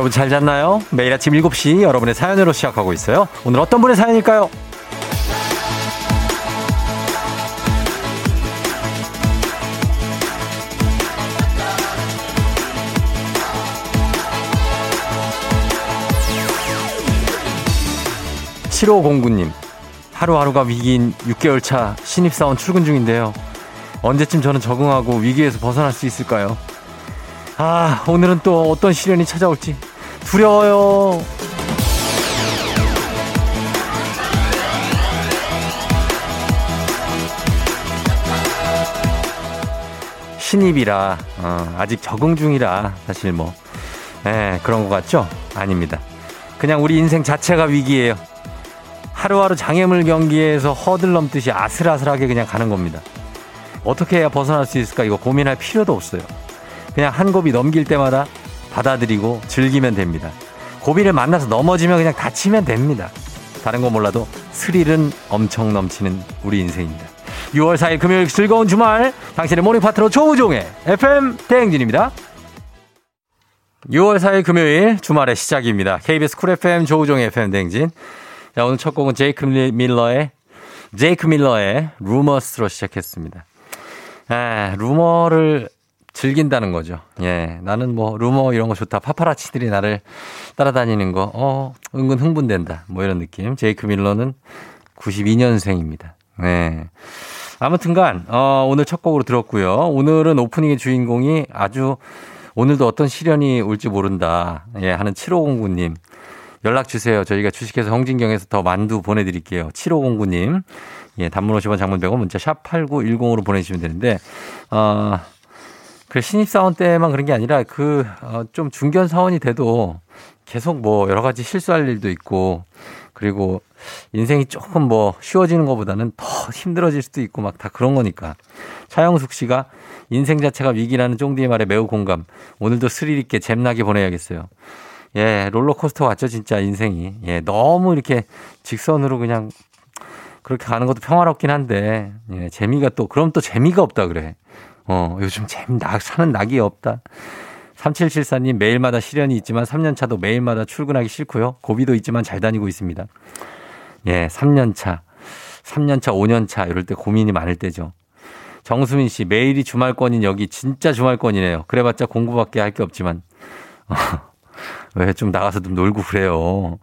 여러분 잘 잤나요? 매일 아침 7시 여러분의 사연으로 시작하고 있어요. 오늘 어떤 분의 사연일까요? 7509님, 하루하루가 위기인 6개월 차 신입사원 출근 중인데요. 언제쯤 저는 적응하고 위기에서 벗어날 수 있을까요? 아, 오늘은 또 어떤 시련이 찾아올지 두려워요. 신입이라 어, 아직 적응 중이라 사실 뭐 에, 그런 것 같죠? 아닙니다. 그냥 우리 인생 자체가 위기예요. 하루하루 장애물 경기에서 허들 넘듯이 아슬아슬하게 그냥 가는 겁니다. 어떻게 해야 벗어날 수 있을까 이거 고민할 필요도 없어요. 그냥 한 고비 넘길 때마다 받아들이고 즐기면 됩니다. 고비를 만나서 넘어지면 그냥 다치면 됩니다. 다른 거 몰라도 스릴은 엄청 넘치는 우리 인생입니다. 6월 4일 금요일 즐거운 주말 당신의 모닝 파트너 조우종의 FM 대행진입니다. 6월 4일 금요일 주말의 시작입니다. KBS 쿨 FM 조우종의 FM 대행진. 자, 오늘 첫 곡은 제이크 밀러의 제이크 밀러의 루머스로 시작했습니다. 아, 루머를 즐긴다는 거죠. 예. 나는 뭐, 루머 이런 거 좋다. 파파라치들이 나를 따라다니는 거, 어, 은근 흥분된다. 뭐 이런 느낌. 제이크 밀러는 92년생입니다. 예. 아무튼간, 어, 오늘 첫 곡으로 들었고요. 오늘은 오프닝의 주인공이 아주 오늘도 어떤 시련이 올지 모른다. 예, 하는 7509님. 연락 주세요. 저희가 주식회사 홍진경에서 더 만두 보내드릴게요. 7509님. 예, 단문 50원 장문 100원 문자 샵 8910으로 보내주시면 되는데, 어, 그 신입사원 때만 그런 게 아니라 그, 어, 좀 중견 사원이 돼도 계속 뭐 여러 가지 실수할 일도 있고, 그리고 인생이 조금 뭐 쉬워지는 것보다는 더 힘들어질 수도 있고 막 다 그런 거니까. 차영숙 씨가 인생 자체가 위기라는 쫑디의 말에 매우 공감. 오늘도 스릴 있게 잼나게 보내야겠어요. 예, 롤러코스터 같죠, 진짜 인생이. 예, 너무 이렇게 직선으로 그냥 그렇게 가는 것도 평화롭긴 한데, 예, 재미가 또, 그럼 또 재미가 없다 그래. 어, 요즘 재미, 나, 사는 낙이 없다. 3774님 매일마다 시련이 있지만 3년차도 매일마다 출근하기 싫고요. 고비도 있지만 잘 다니고 있습니다. 예, 3년차, 3년차, 5년차 이럴 때 고민이 많을 때죠. 정수민 씨 매일이 주말권인 여기 진짜 주말권이네요. 그래봤자 공부밖에 할 게 없지만 왜 좀 나가서 좀 놀고 그래요.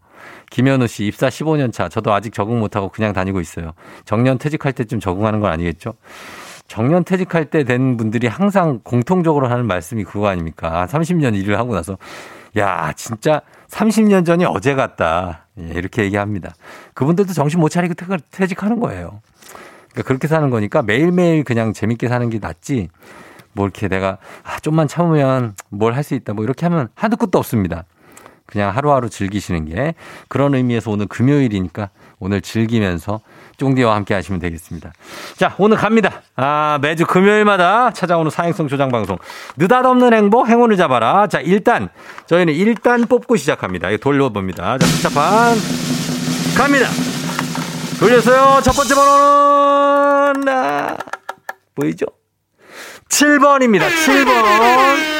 김현우 씨 입사 15년 차 저도 아직 적응 못하고 그냥 다니고 있어요. 정년 퇴직할 때쯤 적응하는 건 아니겠죠? 정년 퇴직할 때 된 분들이 항상 공통적으로 하는 말씀이 그거 아닙니까? 30년 일을 하고 나서 야 진짜 30년 전이 어제 같다. 예, 이렇게 얘기합니다. 그분들도 정신 못 차리고 퇴직하는 거예요. 그러니까 그렇게 사는 거니까 매일매일 그냥 재밌게 사는 게 낫지. 뭐 이렇게 내가 아, 좀만 참으면 뭘 할 수 있다. 뭐 이렇게 하면 한도 끝도 없습니다. 그냥 하루하루 즐기시는 게 그런 의미에서 오늘 금요일이니까 오늘 즐기면서 쫑디와 함께 하시면 되겠습니다. 자, 오늘 갑니다. 아, 매주 금요일마다 찾아오는 사행성 조장 방송. 느닷없는 행복, 행운을 잡아라. 자, 일단, 저희는 일단 뽑고 시작합니다. 이거 돌려봅니다. 자, 숫자판 갑니다. 돌렸어요. 첫 번째 번호는, 아, 보이죠? 7번입니다. 7번.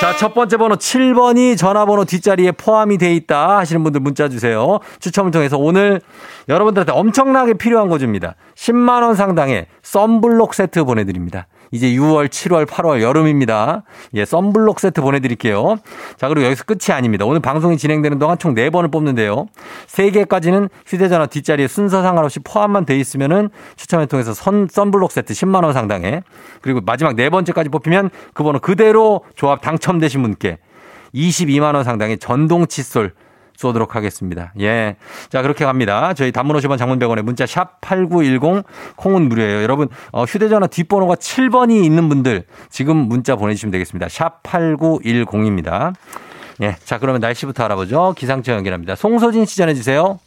자, 첫 번째 번호 7번이 전화번호 뒷자리에 포함이 돼 있다 하시는 분들 문자 주세요. 추첨을 통해서 오늘 여러분들한테 엄청나게 필요한 거 줍니다. 10만 원 상당의 썬블록 세트 보내 드립니다. 이제 6월, 7월, 8월 여름입니다. 예, 썬블록 세트 보내드릴게요. 자, 그리고 여기서 끝이 아닙니다. 오늘 방송이 진행되는 동안 총 4번을 뽑는데요. 3개까지는 휴대전화 뒷자리에 순서 상관없이 포함만 돼 있으면은 추첨을 통해서 선, 썬블록 세트 10만원 상당에 그리고 마지막 네 번째까지 뽑히면 그 번호 그대로 조합 당첨되신 분께 22만원 상당의 전동 칫솔 쏘도록 하겠습니다. 예. 자, 그렇게 갑니다. 저희 단문 50원 장문 100원에 문자 샵 8910 콩은 무료예요. 여러분, 어, 휴대전화 뒷번호가 7번이 있는 분들 지금 문자 보내주시면 되겠습니다. 샵 8910입니다. 예. 자, 그러면 날씨부터 알아보죠. 기상청 연결합니다. 송소진 시 전해주세요.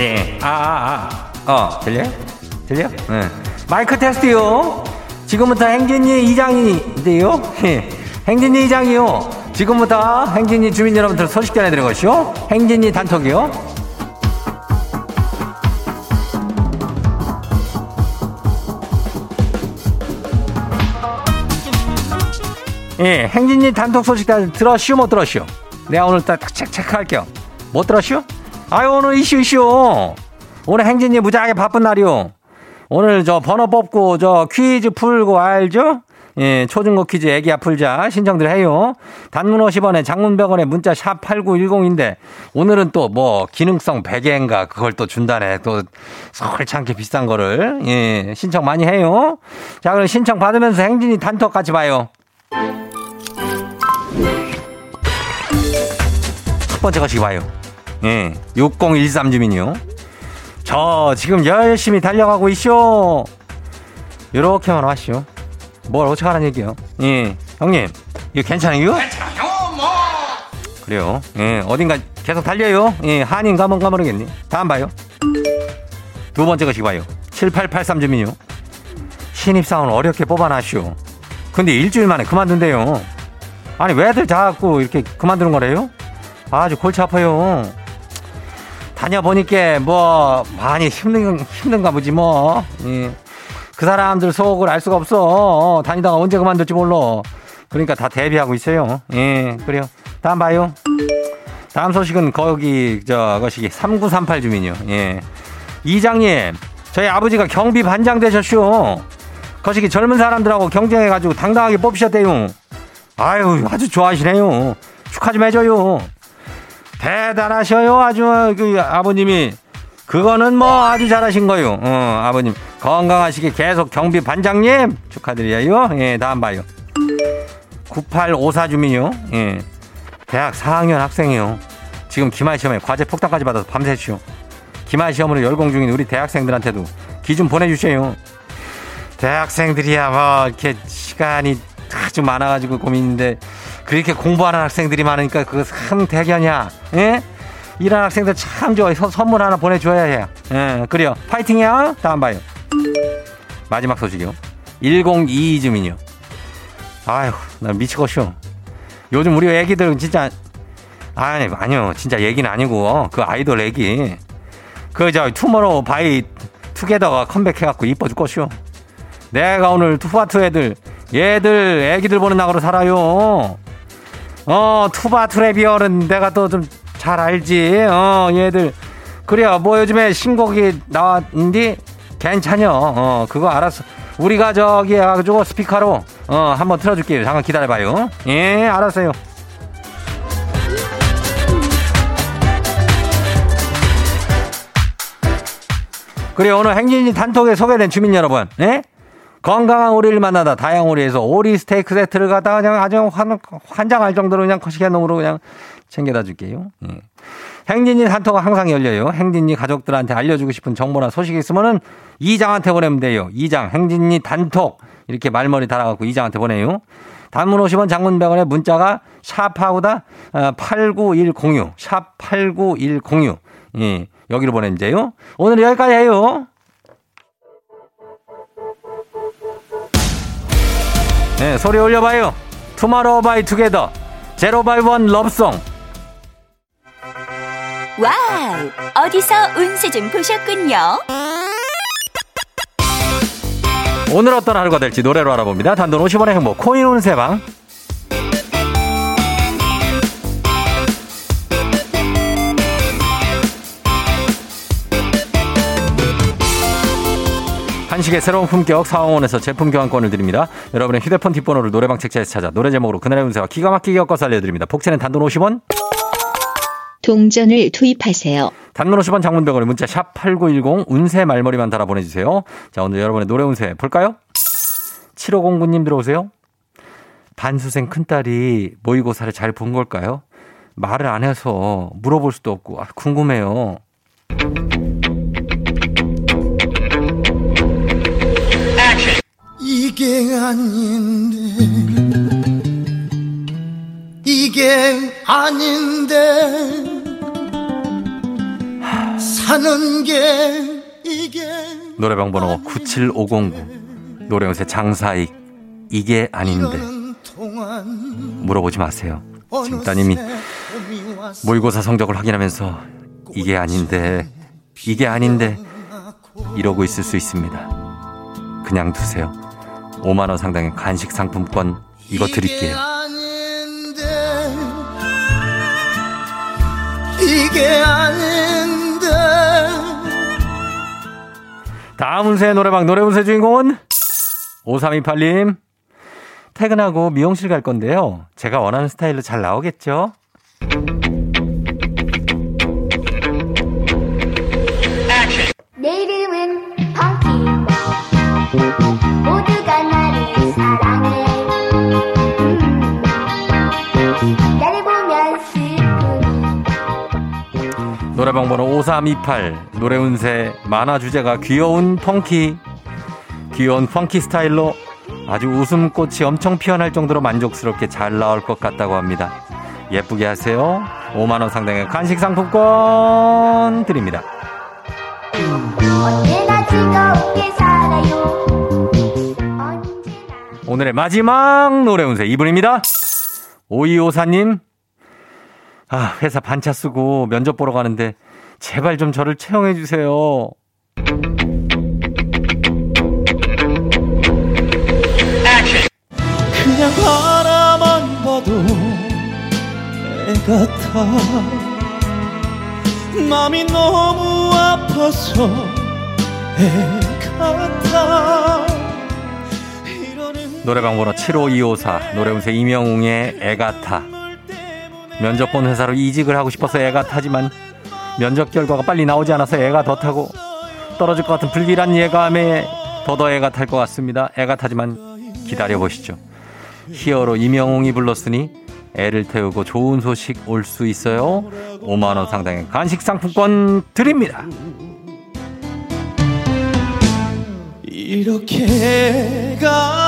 예. 아, 아, 아. 어, 들려요? 들려? 네. 마이크 테스트요. 지금부터 행진이 이장인데요. 예, 행진이 이장이요. 지금부터 행진이 주민 여러분들 소식 전해드리는 것이요. 행진이 단톡이요. 예, 행진이 단톡 소식 다 들었슈 못 들었슈? 내가 오늘 딱 체크할게요. 못 들었슈? 아유 오늘 이슈 이슈. 오늘 행진이 무지하게 바쁜 날이요. 오늘 저 번호 뽑고 저 퀴즈 풀고 알죠? 예, 초중고 퀴즈 애기야 풀자 신청들 해요. 단문 50원에 장문 100원에 문자 샵 8910인데 오늘은 또 뭐 기능성 베개인가 그걸 또 준다네. 또 설창게 비싼 거를 예, 신청 많이 해요. 자, 그럼 신청 받으면서 행진이 단톡 같이 봐요. 첫 번째 것이 봐요. 예, 6013 주민이요. 저 지금 열심히 달려가고 있쇼. 요렇게만 하시오. 뭘 어떻게 하는 얘기요? 예, 형님, 이거 괜찮아요? 괜찮아요, 뭐. 그래요. 예, 어딘가 계속 달려요. 예, 한인 가면 가모르겠니? 다음 봐요. 두 번째 것이 봐요. 7883 주민요. 신입사원 어렵게 뽑아놨쇼. 근데 일주일 만에 그만둔대요. 아니, 왜들 자꾸 이렇게 그만두는 거래요? 아주 골치 아파요. 다녀보니까 뭐 많이 힘든, 힘든가 보지 뭐. 예. 그 사람들 속을 알 수가 없어. 다니다가 언제 그만둘지 몰라. 그러니까 다 대비하고 있어요. 예, 그래요. 다음 봐요. 다음 소식은 거기, 저, 것이 3938 주민이요. 예. 이장님, 저희 아버지가 경비 반장 되셨쇼. 거시기 젊은 사람들하고 경쟁해 가지고 당당하게 뽑히셨대요. 아유, 아주 좋아하시네요. 축하 좀 해줘요. 대단하셔요, 아주, 그, 아버님이. 그거는 뭐 아주 잘하신 거요. 어, 아버님. 건강하시게 계속 경비 반장님 축하드려요. 예, 다음 봐요. 9854 주민요. 예. 대학 4학년 학생이요. 지금 기말 시험에 과제 폭탄까지 받아서 밤새시오. 기말 시험으로 열공 중인 우리 대학생들한테도 기좀 보내주세요. 대학생들이야 뭐 이렇게 시간이 아주 많아가지고 고민인데 그렇게 공부하는 학생들이 많으니까 그거 참 대견이야. 예? 이런 학생들 참 좋아. 선물 하나 보내줘야 해. 예, 그래요. 파이팅이야. 다음 봐요. 마지막 소식이요. 1022 주민이요. 아휴, 나 미치겠쇼. 요즘 우리 애기들은 진짜, 아니, 아니요. 진짜 얘기는 아니고, 그 아이돌 애기. 그, 저, 투모로우 바이 투게더가 컴백해갖고 이뻐 죽겠쇼. 내가 오늘 투바투 애들, 얘들, 애기들 보는 낙으로 살아요. 어, 투바투 레비얼은 내가 또 좀 잘 알지. 어, 얘들. 그래요. 뭐 요즘에 신곡이 나왔는데, 괜찮여. 어, 그거 알았어. 우리가 저기 해가지고 스피커로, 어, 한번 틀어줄게요. 잠깐 기다려봐요. 예, 알았어요. 그래 오늘 행진이 단톡에 소개된 주민 여러분, 예? 건강한 오리를 만나다 다양한 오리에서 오리 스테이크 세트를 갖다가 그냥 아주 환장할 정도로 그냥 거시기한 놈으로 그냥 챙겨다 줄게요. 예. 행진이 단톡은 항상 열려요. 행진이 가족들한테 알려주고 싶은 정보나 소식이 있으면은 이장한테 보내면 돼요. 이장, 행진이 단톡. 이렇게 말머리 달아갖고 이장한테 보내요. 단문 50원 장문 100원에 문자가 샵하고다 89106. 샵 89106. 예. 여기로 보내면 돼요. 오늘 여기까지 해요. 네, 소리 올려봐요. 투마로우 바이 투게더. Zero by One Lovesong. 와우! 어디서 운세 좀 보셨군요. 오늘 어떤 하루가 될지 노래로 알아봅니다. 단돈 50원의 행복 코인 운세방. 한식의 새로운 품격 사원에서 제품 교환권을 드립니다. 여러분의 휴대폰 뒷번호를 노래방 책자에서 찾아 노래 제목으로 그날의 운세와 기가 막히게 엮어서 알려드립니다. 복채는 단돈 50원. 동전을 투입하세요. 단문 50원 장문병원에 문자 샵 8910 운세 말머리만 달아 보내주세요. 자 오늘 여러분의 노래 운세 볼까요? 7509님 들어오세요. 반수생 큰딸이 모의고사를 잘 본 걸까요? 말을 안 해서 물어볼 수도 없고 아, 궁금해요. 이게 아닌데. 이게 아닌데. 사는 게 이게 노래방 번호 97509 노래연세 장사익. 이게 아닌데. 물어보지 마세요. 지금 따님이 모의고사 성적을 확인하면서 이게 아닌데 이게 아닌데 이러고 있을 수 있습니다. 그냥 두세요. 5만 원 상당의 간식 상품권 이거 드릴게요. 이게 아닌데 다음 운세 노래방 노래 운세 주인공은 5328님. 퇴근하고 미용실 갈 건데요. 제가 원하는 스타일로 잘 나오겠죠? 노래방 번호 5328 노래 운세 만화 주제가 귀여운 펑키 귀여운 펑키 스타일로 아주 웃음꽃이 엄청 피어날 정도로 만족스럽게 잘 나올 것 같다고 합니다. 예쁘게 하세요. 5만 원 상당의 간식 상품권 드립니다. 오늘의 마지막 노래 운세 이분입니다. 5254님. 아, 회사 반차 쓰고 면접 보러 가는데 제발 좀 저를 채용해 주세요. 그냥 바라만 봐도 애 같아 마음이 너무 아파서 애 같아 노래방 번호 75254 노래 운세 이명웅의 애가타 면접 본 회사로 이직을 하고 싶어서 애가 타지만 면접 결과가 빨리 나오지 않아서 애가 더 타고 떨어질 것 같은 불길한 예감에 더더 애가 탈 것 같습니다. 애가 타지만 기다려 보시죠. 히어로 이명웅이 불렀으니 애를 태우고 좋은 소식 올 수 있어요. 5만 원 상당의 간식 상품권 드립니다. 이렇게 같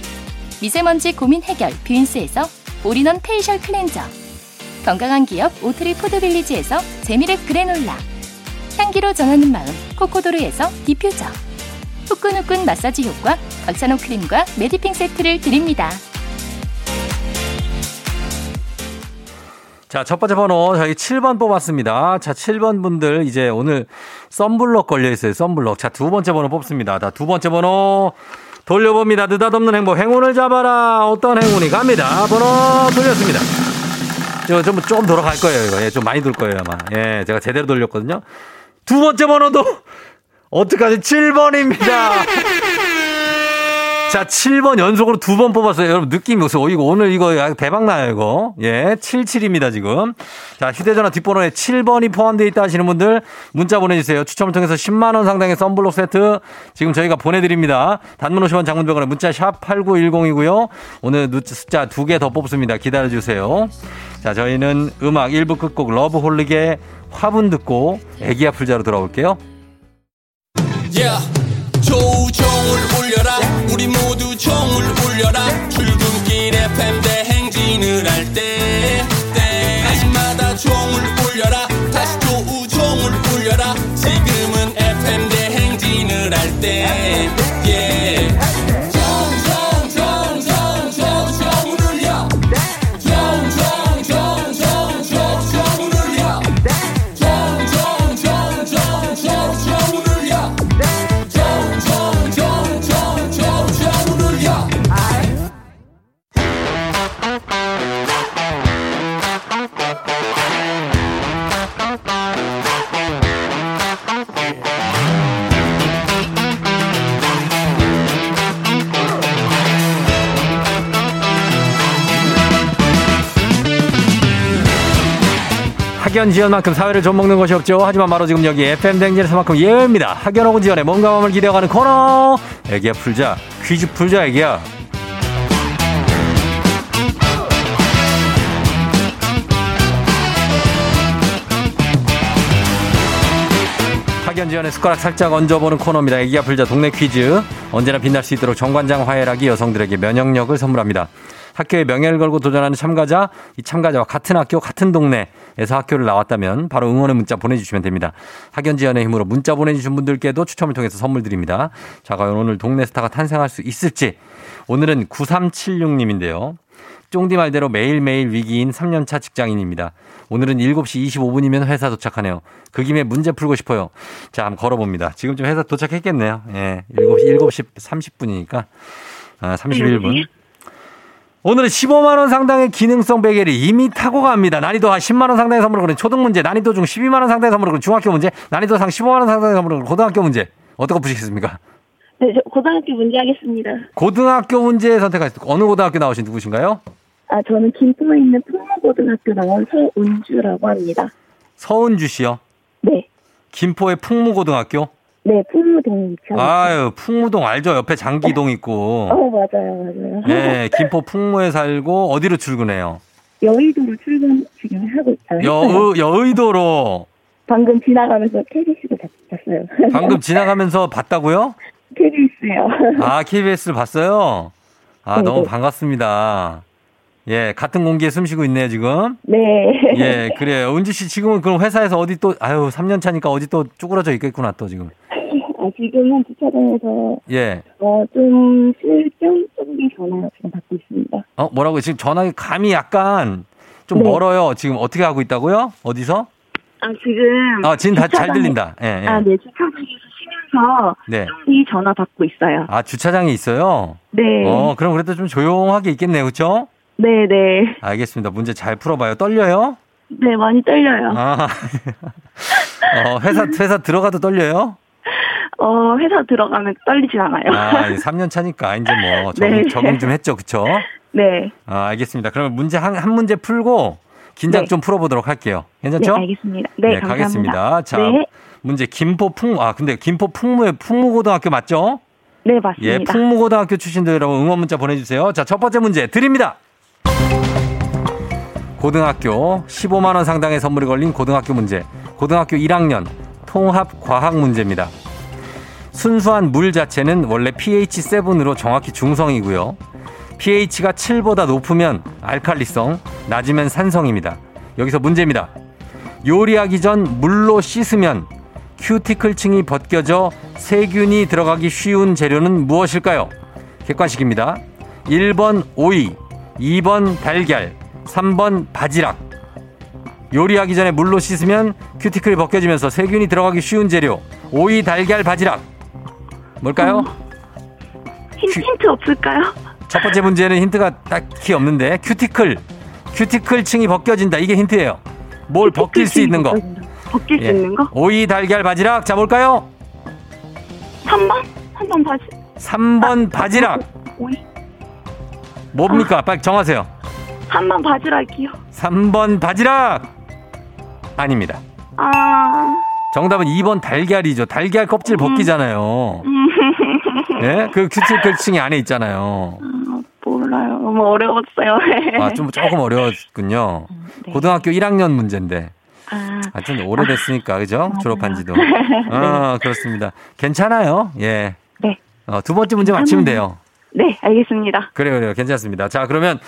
미세먼지 고민 해결, 뷰인스에서 all-in-one facial cleanser. 건강한 기업 오트리 푸드빌리지에서 재미랩 그래놀라. 향기로 전하는 마음, 코코도르에서 디퓨저. 후끈후끈 마사지 효과 박찬호 크림과 메디핑 세트를 드립니다. 자, 첫 번째 번호 저희 7번 뽑았습니다. 자, 7번 분들 이제 오늘 썬블럭 걸려 있어요. 썬블럭. 자, 두 번째 번호 뽑습니다. 자, 두 번째 번호 돌려봅니다. 느닷없는 행복. 행운을 잡아라. 어떤 행운이 갑니다. 번호 돌렸습니다. 저, 좀, 좀 돌아갈 거예요, 이거. 예, 좀 많이 돌 거예요, 아마. 예, 제가 제대로 돌렸거든요. 두 번째 번호도 어떡하지? 7번입니다. 자, 7번 연속으로 두 번 뽑았어요. 여러분, 느낌이 오세요. 어, 이거 오늘 이거 대박나요, 이거. 예, 77입니다, 지금. 자, 휴대전화 뒷번호에 7번이 포함되어 있다 하시는 분들 문자 보내주세요. 추첨을 통해서 10만원 상당의 썬블록 세트 지금 저희가 보내드립니다. 단문 50원 장문병원에 문자 샵 8910이고요. 오늘 숫자 두 개 더 뽑습니다. 기다려주세요. 자, 저희는 음악 1부 끝곡 러브 홀릭의 화분 듣고 애기야 풀자로 돌아올게요. Yeah. 조종을 우리 모두 종을 울려라. 출근길 FM 대행진을 할때 때마다 종을 울려라. 다시 조우종을 울려라. 지금은 FM 대행진을 할때 학연 지연만큼 사회를 좀 먹는 것이 없죠. 하지만 바로 지금 여기 FM 댕진에서만큼 예외입니다. 학연 혹은 지연의 뭔가 마음을 기대어가는 코너. 애기야 풀자. 퀴즈 풀자 애기야. 학연 지연의 숟가락 살짝 얹어보는 코너입니다. 애기야 풀자 동네 퀴즈. 언제나 빛날 수 있도록 정관장 화해락이 여성들에게 면역력을 선물합니다. 학교에 명예를 걸고 도전하는 참가자, 이 참가자와 같은 학교, 같은 동네 에서 학교를 나왔다면 바로 응원의 문자 보내주시면 됩니다. 학연 지연의 힘으로 문자 보내주신 분들께도 추첨을 통해서 선물 드립니다. 자, 과연 오늘 동네 스타가 탄생할 수 있을지. 오늘은 9376님인데요. 쫑디 말대로 매일매일 위기인 3년차 직장인입니다. 오늘은 7시 25분이면 회사 도착하네요. 그 김에 문제 풀고 싶어요. 자, 한번 걸어봅니다. 지금쯤 회사 도착했겠네요. 예, 7시, 7시 30분이니까. 아, 31분. 오늘은 15만원 상당의 기능성 베개를 이미 타고 갑니다. 난이도 한 10만원 상당의 선물을 그린 초등 문제, 난이도 중 12만원 상당의 선물을 그린 중학교 문제, 난이도 상 15만원 상당의 선물을 그린 고등학교 문제. 어떤 거 푸시겠습니까? 네, 저 고등학교 문제 하겠습니다. 고등학교 문제 선택하셨 어느 고등학교 나오신 누구신가요? 아, 저는 김포에 있는 풍무고등학교 나온 서운주라고 합니다. 서은주 씨요. 네. 김포의 풍무고등학교. 네, 풍무동에 위치하고 아유, 풍무동 알죠? 옆에 장기동 있고. 어, 맞아요, 맞아요. 네, 김포 풍무에 살고 어디로 출근해요? 여의도로 출근 지금 하고 있어요. 여, 여의도로 방금 지나가면서 KBS를 봤어요. 방금 지나가면서 봤다고요? KBS요. 아, KBS를 봤어요? 아, 네, 너무 네. 반갑습니다. 예, 같은 공기에 숨 쉬고 있네요, 지금. 네. 예, 그래요. 은주 씨 지금은 그럼 회사에서 어디 또, 아유, 3년 차니까 어디 또 쭈그러져 있겠구나, 또 지금. 아, 지금은 주차장에서 예. 어, 좀 실경 쪽이 전화 지금 받고 있습니다. 어, 뭐라고 지금 전화기 감이 약간 좀 네. 멀어요. 지금 어떻게 하고 있다고요? 어디서? 아, 지금 아, 지금 다 잘 들린다. 예, 예. 아, 네, 주차장에서 쉬면서 네. 이 전화 받고 있어요. 아, 주차장에 있어요? 네. 어, 그럼 그래도 좀 조용하게 있겠네요. 그쵸? 네, 네. 알겠습니다. 문제 잘 풀어 봐요. 떨려요? 네, 많이 떨려요. 아. 어, 회사, 회사 들어가도 떨려요? 어, 회사 들어가면 떨리진 않아요. 아, 3년 차니까 이제 뭐 적응, 네. 적응 좀 했죠. 그쵸? 네. 아, 알겠습니다. 그러면 문제 한, 한 문제 풀고 긴장 네. 좀 풀어보도록 할게요. 네, 괜찮죠? 알겠습니다. 네, 감사합니다. 가겠습니다. 자, 네. 문제 김포 풍, 아, 근데 김포 풍무의 풍무고등학교 맞죠? 네, 맞습니다. 예, 풍무고등학교 출신들 여러분 응원 문자 보내주세요. 자, 첫 번째 문제 드립니다. 고등학교 15만 원 상당의 선물이 걸린 고등학교 문제. 고등학교 1학년 통합 과학 문제입니다. 순수한 물 자체는 원래 pH 7으로 정확히 중성이고요. pH가 7보다 높으면 알칼리성, 낮으면 산성입니다. 여기서 문제입니다. 요리하기 전 물로 씻으면 큐티클층이 벗겨져 세균이 들어가기 쉬운 재료는 무엇일까요? 객관식입니다. 1번 오이, 2번 달걀, 3번 바지락. 요리하기 전에 물로 씻으면 큐티클이 벗겨지면서 세균이 들어가기 쉬운 재료. 오이, 달걀, 바지락. 뭘까요? 힌, 힌트 없을까요? 첫 번째 문제는 힌트가 딱히 없는데 큐티클. 큐티클 층이 벗겨진다. 이게 힌트예요. 뭘 벗길 수 있는 거. 벗길 수 예. 있는 거? 오이, 달걀, 바지락. 자, 뭘까요? 3번? 3번 다시. 3번 바지락. 오이? 뭡니까? 빨리 정하세요. 3번 바지락이요. 3번 바지락! 아닙니다. 아, 정답은 2번 달걀이죠. 달걀 껍질 벗기잖아요. 예? 그 규칙 결층이 안에 있잖아요. 몰라요. 너무 어려웠어요. 아, 좀 조금 어려웠군요. 네. 고등학교 1학년 문제인데. 아, 하여튼 오래됐으니까, 그죠? 졸업한 지도. 어, 그렇습니다. 괜찮아요. 예. 네. 어, 두 번째 문제 맞히면 돼요. 네, 알겠습니다. 그래요, 그래요. 괜찮습니다. 자, 그러면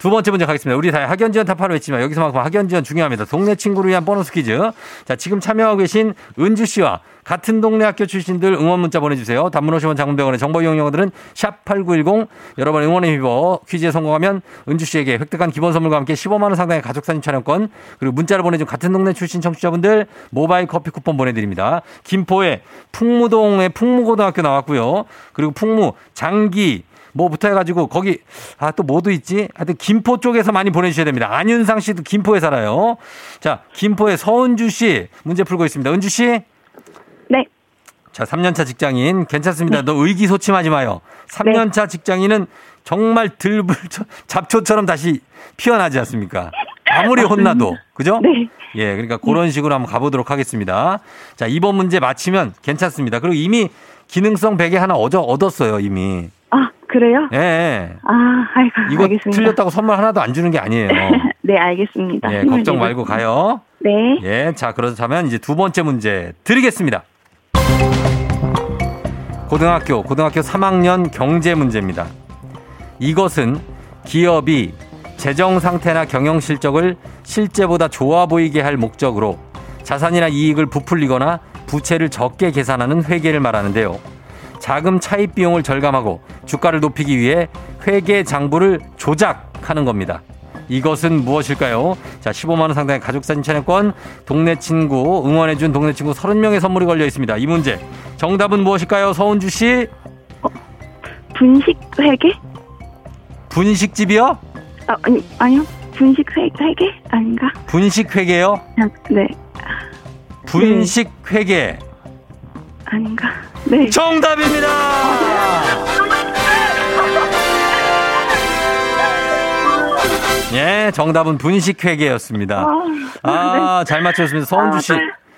두 번째 문제 가겠습니다. 우리 다 학연 지원 타파로 했지만 여기서만큼 학연 지원 중요합니다. 동네 친구를 위한 보너스 퀴즈. 자, 지금 참여하고 계신 은주 씨와 같은 동네 학교 출신들 응원 문자 보내주세요. 단문 50원 장문병원의 정보 이용료들은 샵8910 여러분 응원의 힘입어 퀴즈에 성공하면 은주 씨에게 획득한 기본 선물과 함께 15만 원 상당의 가족 사진 촬영권 그리고 문자를 보내준 같은 동네 출신 청취자분들 모바일 커피 쿠폰 보내드립니다. 김포의 풍무동의 풍무고등학교 나왔고요. 그리고 풍무 장기 뭐부터 해가지고 거기 아 또 뭐도 있지? 하여튼 김포 쪽에서 많이 보내주셔야 됩니다. 안윤상 씨도 김포에 살아요. 자 김포의 서은주 씨 문제 풀고 있습니다. 은주 씨. 네. 자 3년차 직장인 괜찮습니다. 너 의기소침하지 마요. 3년차 직장인은 정말 들불 잡초처럼 다시 피어나지 않습니까? 아무리 혼나도 그죠? 네. 예, 그러니까 그런 식으로 한번 가보도록 하겠습니다. 자, 이번 문제 맞히면 괜찮습니다. 그리고 이미 기능성 베개 하나 얻어, 얻었어요, 이미. 아, 그래요? 예, 예. 아, 아이고, 이거 알겠습니다. 틀렸다고 선물 하나도 안 주는 게 아니에요. 네, 알겠습니다. 예, 걱정 말고. 가요. 네. 예, 자, 그렇다면 이제 두 번째 문제 드리겠습니다. 고등학교, 고등학교 3학년 경제 문제입니다. 이것은 기업이 재정 상태나 경영 실적을 실제보다 좋아 보이게 할 목적으로 자산이나 이익을 부풀리거나 부채를 적게 계산하는 회계를 말하는데요. 자금 차입 비용을 절감하고 주가를 높이기 위해 회계 장부를 조작하는 겁니다. 이것은 무엇일까요? 자, 15만 원 상당의 가족 사진 촬영권, 동네 친구 응원해 준 동네 친구 30명의 선물이 걸려 있습니다. 이 문제. 정답은 무엇일까요? 서은주 씨? 분식 회계? 분식집이요? 아, 아니, 아니요. 분식 회, 회계? 아닌가? 분식 회계요? 아, 네. 분식 회계. 아닌가? 네. 정답입니다. 예, 정답은 분식 회계였습니다. 아, 잘 맞췄습니다. 서은주 씨.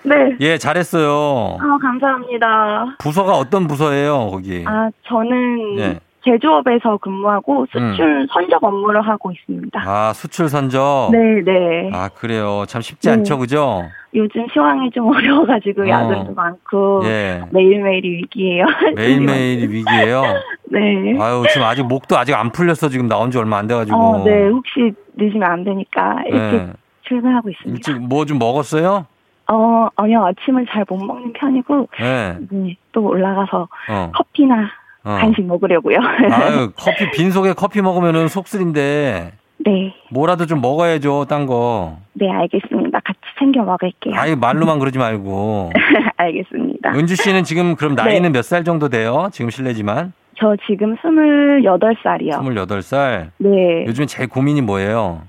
네. 예, 잘했어요. 아, 감사합니다. 부서가 어떤 부서예요, 거기? 아, 저는 예. 제조업에서 근무하고 수출 선적 업무를 하고 있습니다. 아, 수출 선적? 네, 네. 아, 그래요. 참 쉽지 네. 않죠, 그죠? 요즘 시황이 좀 어려워가지고 어. 야근도 많고 예. 매일매일이 위기예요. 매일매일이 위기예요. 네. 아유, 지금 아직 목도 아직 안 풀렸어. 지금 나온 지 얼마 안 돼가지고. 어, 네. 혹시 늦으면 안 되니까 이렇게 예. 출근하고 있습니다. 일찍 뭐 좀 먹었어요? 어, 아니요. 아침을 잘 못 먹는 편이고 예. 네, 또 올라가서 어. 커피나 어. 간식 먹으려고요. 아유, 커피, 빈속에 커피 먹으면은 속쓰린데, 네. 뭐라도 좀 먹어야죠, 딴 거. 네, 알겠습니다. 같이 챙겨 먹을게요. 아유, 말로만 그러지 말고. 알겠습니다. 은주 씨는 지금 그럼 네. 나이는 몇살 정도 돼요? 지금 실례지만. 저 지금 28살이요. 28살. 네. 요즘에 제일 고민이 뭐예요?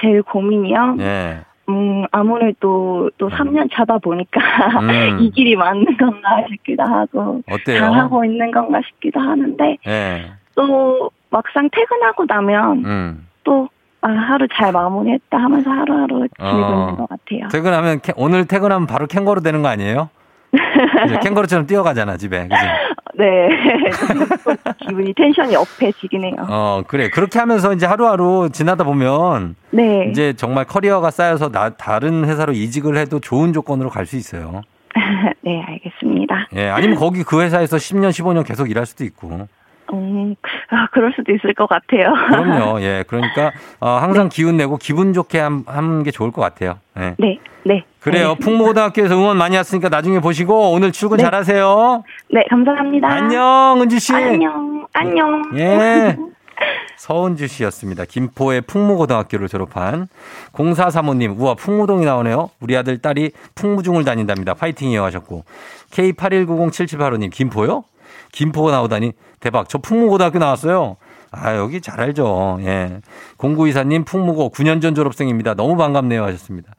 제일 고민이요. 예. 음, 아무래도 또 3년 차다 보니까 음. 이 길이 맞는 건가 싶기도 하고 어때요? 잘하고 있는 건가 싶기도 하는데 예. 또 막상 퇴근하고 나면 음. 또 아, 하루 잘 마무리했다 하면서 하루하루 지내고 어. 것 같아요. 퇴근하면, 캐- 오늘 퇴근하면 바로 캥거루 되는 거 아니에요? 캥거루처럼 뛰어가잖아, 집에. 그지? 네. 또 기분이 텐션이 업해지긴 해요. 어, 그래. 그렇게 하면서 이제 하루하루 지나다 보면 네. 이제 정말 커리어가 쌓여서 나, 다른 회사로 이직을 해도 좋은 조건으로 갈 수 있어요. 네, 알겠습니다. 예, 아니면 거기 그 회사에서 10년, 15년 계속 일할 수도 있고. 음, 아, 그럴 수도 있을 것 같아요. 그럼요. 예, 그러니까 어, 항상 기운 내고 기분 좋게 하는 게 좋을 것 같아요. 예. 네, 네. 그래요. 알겠습니다. 풍무고등학교에서 응원 많이 왔으니까 나중에 보시고 오늘 출근 네. 잘하세요. 네, 감사합니다. 안녕, 은주 씨. 안녕, 안녕. 예. 서은주 씨였습니다. 김포의 풍무고등학교를 졸업한 0435님, 우와, 풍무동이 나오네요. 우리 아들, 딸이 풍무중을 다닌답니다. 파이팅이요 하셨고. K81907785님, 김포요? 김포가 나오다니 대박. 저 풍무고등학교 나왔어요. 아, 여기 잘 알죠. 예. 0924님, 풍무고 9년 전 졸업생입니다. 너무 반갑네요 하셨습니다.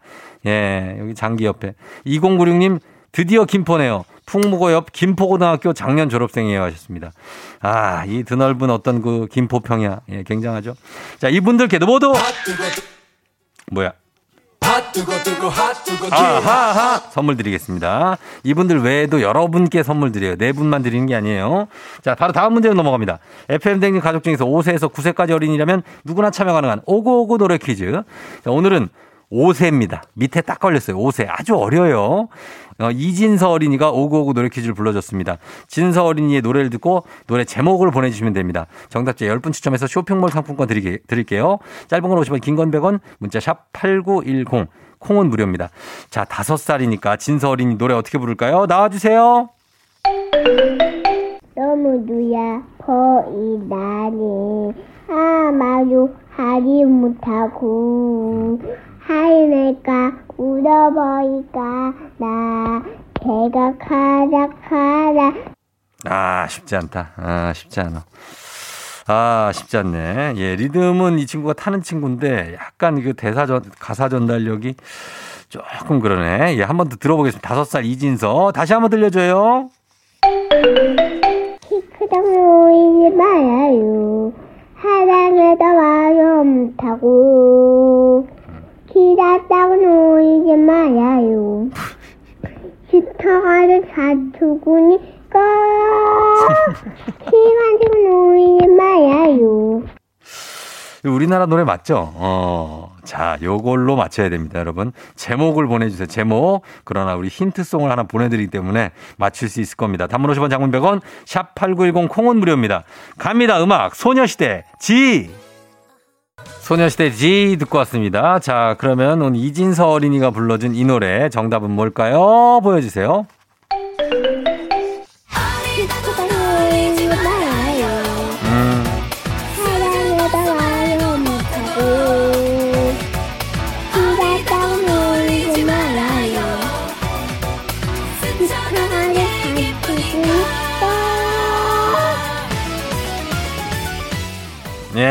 예, 여기 장기 옆에. 2096님, 드디어 김포네요. 풍무고 옆 김포고등학교 작년 졸업생이에요 하셨습니다. 아, 이 드넓은 어떤 그 김포평야. 예, 굉장하죠. 자, 이분들께도 모두 뭐야? 아하하 선물 드리겠습니다. 이분들 외에도 여러분께 선물 드려요. 네 분만 드리는 게 아니에요. 자, 바로 다음 문제로 넘어갑니다. FM 댕진 가족 중에서 5세에서 9세까지 어린이라면 누구나 참여 가능한 오고오고 노래 퀴즈. 자, 오늘은 5세입니다. 밑에 딱 걸렸어요. 5세. 아주 어려요. 어, 이진서 어린이가 오구오구 노래 퀴즈를 불러줬습니다. 진서 어린이의 노래를 듣고 노래 제목을 보내주시면 됩니다. 정답자 10분 추첨해서 쇼핑몰 상품권 드리게, 드릴게요. 짧은 건 50원, 긴 건 100원, 문자 샵 8910. 콩은 무료입니다. 자, 다섯 살이니까 진서 어린이 노래 어떻게 부를까요? 나와주세요. 너무 누야 보이다니 아마도 하지 못하고 하이내까 울어버릴까 나 개가 가자 가자 아, 쉽지 않다. 아, 쉽지 않아. 아, 쉽지 않네. 예, 리듬은 이 친구가 타는 친구인데 약간 그 대사 전, 가사 전달력이 조금 그러네. 예, 한 번 더 들어보겠습니다. 다섯 살 이진서. 다시 한번 들려줘요. 키 크다고 놓이지 말아요 사랑에다 와요 못하고 키 작다고 놓이지 말아요 슈터가를 사투구니까 키 가지고 놓이지 말아요 우리나라 노래 맞죠? 어. 자, 요걸로 맞춰야 됩니다, 여러분. 제목을 보내주세요. 제목. 그러나 우리 힌트송을 하나 보내드리기 때문에 맞출 수 있을 겁니다. 단문 50원 장문 100원, 샵8910 콩은 무료입니다. 갑니다, 음악. 소녀시대, 지! 소녀시대 지 듣고 왔습니다. 자, 그러면 오늘 이진서 어린이가 불러준 이 노래 정답은 뭘까요? 보여주세요.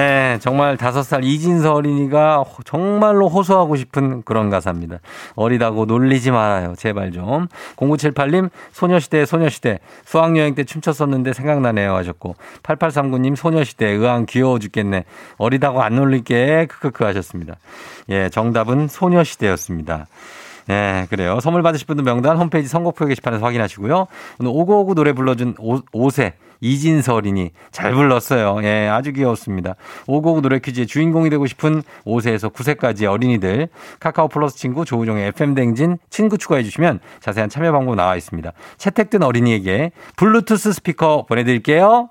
예, 정말 다섯 살 이진서 어린이가 호- 정말로 호소하고 싶은 그런 가사입니다. 어리다고 놀리지 말아요. 제발 좀. 0978님, 소녀시대, 소녀시대. 수학여행 때 춤췄었는데 생각나네요. 하셨고. 8839님, 소녀시대. 의왕 귀여워 죽겠네. 어리다고 안 놀릴게. 크크크 하셨습니다. 예, 정답은 소녀시대였습니다. 예, 그래요. 선물 받으실 분들 명단 홈페이지 선곡표 게시판에서 확인하시고요. 오늘 오고오고 노래 불러준 오, 5세 이진서 어린이 잘 불렀어요. 예, 아주 귀여웠습니다. 오고오고 노래 퀴즈의 주인공이 되고 싶은 5세에서 9세까지의 어린이들 카카오 플러스 친구 조우종의 FM 댕진 친구 추가해 주시면 자세한 참여 방법 나와 있습니다. 채택된 어린이에게 블루투스 스피커 보내드릴게요.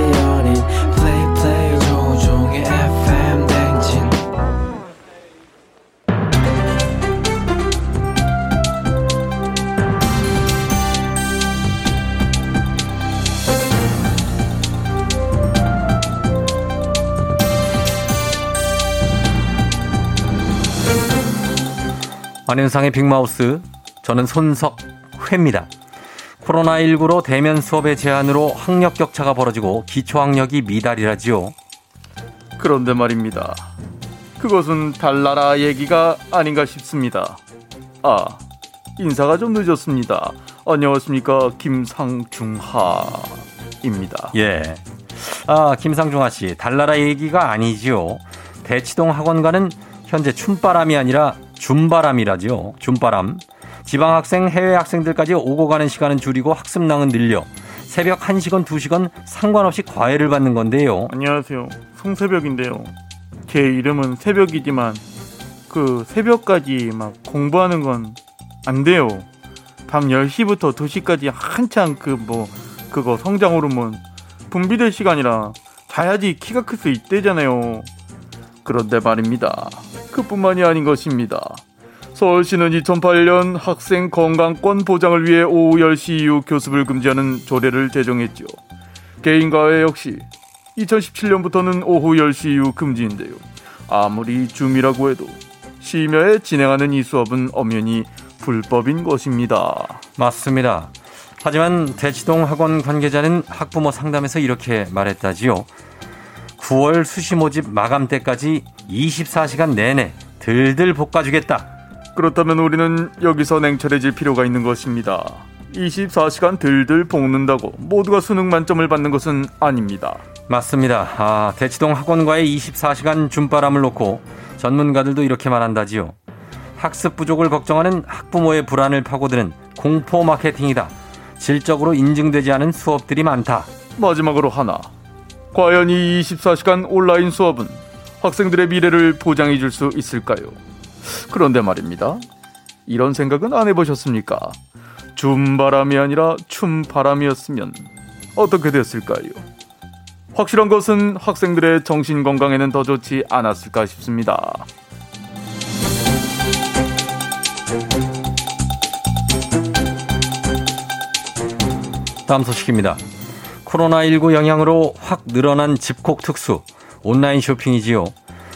안현상의 빅마우스 저는 손석회입니다. 코로나19로 대면 수업의 제한으로 학력 격차가 벌어지고 기초학력이 미달이라지요. 그런데 말입니다. 그것은 달나라 얘기가 아닌가 싶습니다. 아, 인사가 좀 늦었습니다. 안녕하십니까. 김상중하입니다. 예. 아, 김상중아 씨, 달나라 얘기가 아니지요. 대치동 학원가는 현재 춤바람이 아니라 줌바람이라지요. 줌바람. 지방 학생, 해외 학생들까지 오고 가는 시간은 줄이고 학습량은 늘려 새벽 1시간, 2시간 상관없이 과외를 받는 건데요. 안녕하세요. 송새벽인데요. 제 이름은 새벽이지만 그 새벽까지 막 공부하는 건 안 돼요. 밤 10시부터 2시까지 한창 그 뭐 그거 성장 호르몬 분비될 시간이라 자야지 키가 클 수 있대잖아요. 그런데 말입니다. 그뿐만이 아닌 것입니다. 서울시는 2008년 학생 건강권 보장을 위해 오후 10시 이후 교습을 금지하는 조례를 제정했죠. 개인 과외 역시 2017년부터는 오후 10시 이후 금지인데요. 아무리 줌이라고 해도 심야에 진행하는 이 수업은 엄연히 불법인 것입니다. 맞습니다. 하지만 대치동 학원 관계자는 학부모 상담에서 이렇게 말했다지요. 9월 수시 모집 마감 때까지 24시간 내내 들들 볶아주겠다. 그렇다면 우리는 여기서 냉철해질 필요가 있는 것입니다. 24시간 들들 볶는다고 모두가 수능 만점을 받는 것은 아닙니다. 맞습니다. 아, 대치동 학원과의 24시간 줌바람을 놓고 전문가들도 이렇게 말한다지요. 학습 부족을 걱정하는 학부모의 불안을 파고드는 공포 마케팅이다. 질적으로 인증되지 않은 수업들이 많다. 마지막으로 하나. 과연 이 24시간 온라인 수업은 학생들의 미래를 보장해 줄 수 있을까요? 그런데 말입니다. 이런 생각은 안 해보셨습니까? 줌바람이 아니라 춤바람이었으면 어떻게 됐을까요? 확실한 것은 학생들의 정신 건강에는 더 좋지 않았을까 싶습니다. 다음 소식입니다. 코로나19 영향으로 확 늘어난 집콕 특수 온라인 쇼핑이지요.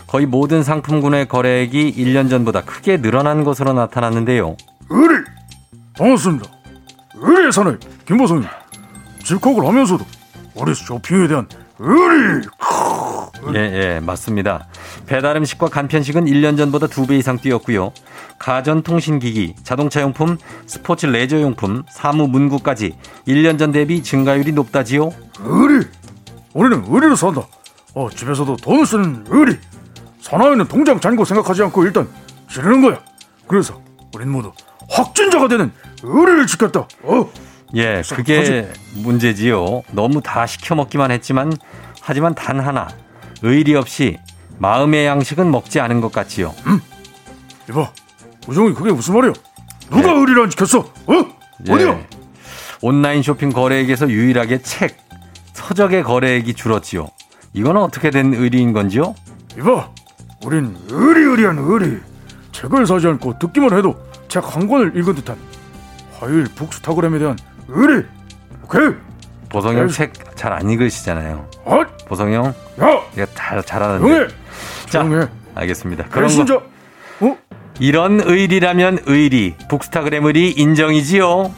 거의 모든 상품군의 거래액이 1년 전보다 크게 늘어난 것으로 나타났는데요. 의리 반갑습니다. 의리의 사나이 김보성입니다. 집콕을 하면서도 우리 쇼핑에 대한 의리 예, 예, 맞습니다. 배달 음식과 간편식은 1년 전보다 2배 이상 뛰었고요. 가전통신기기, 자동차용품, 스포츠 레저용품, 사무 문구까지 1년 전 대비 증가율이 높다지요. 의리 우리는 의리로 산다. 어, 집에서도 돈을 쓰는 의리. 사나이는 통장 잔고 생각하지 않고 일단 지르는 거야. 그래서 우린 모두 확진자가 되는 의리를 지켰다. 어. 예, 그게 문제지요. 너무 다 시켜 먹기만 했지만 하지만 단 하나 의리 없이 마음의 양식은 먹지 않은 것 같지요. 음. 이봐, 우정이 그게 무슨 말이야? 누가 예. 의리를 안 지켰어? 어? 어디야? 예. 온라인 쇼핑 거래액에서 유일하게 책, 서적의 거래액이 줄었지요. 이건 어떻게 된 의리인 건지요? 이봐, 우린 의리의리한 의리. 책을 사지 않고 듣기만 해도 책 한 권을 읽은 듯한 화요일 북스타그램에 대한 의리. 오케이? 보성 형 에이. 책잘 안 읽으시잖아요. 어? 보성 형, 야, 이거 다 잘하는데. 자. 알겠습니다. 그런. 거, 어? 이런 의리라면 의리, 북스타그램 의리 인정이지요.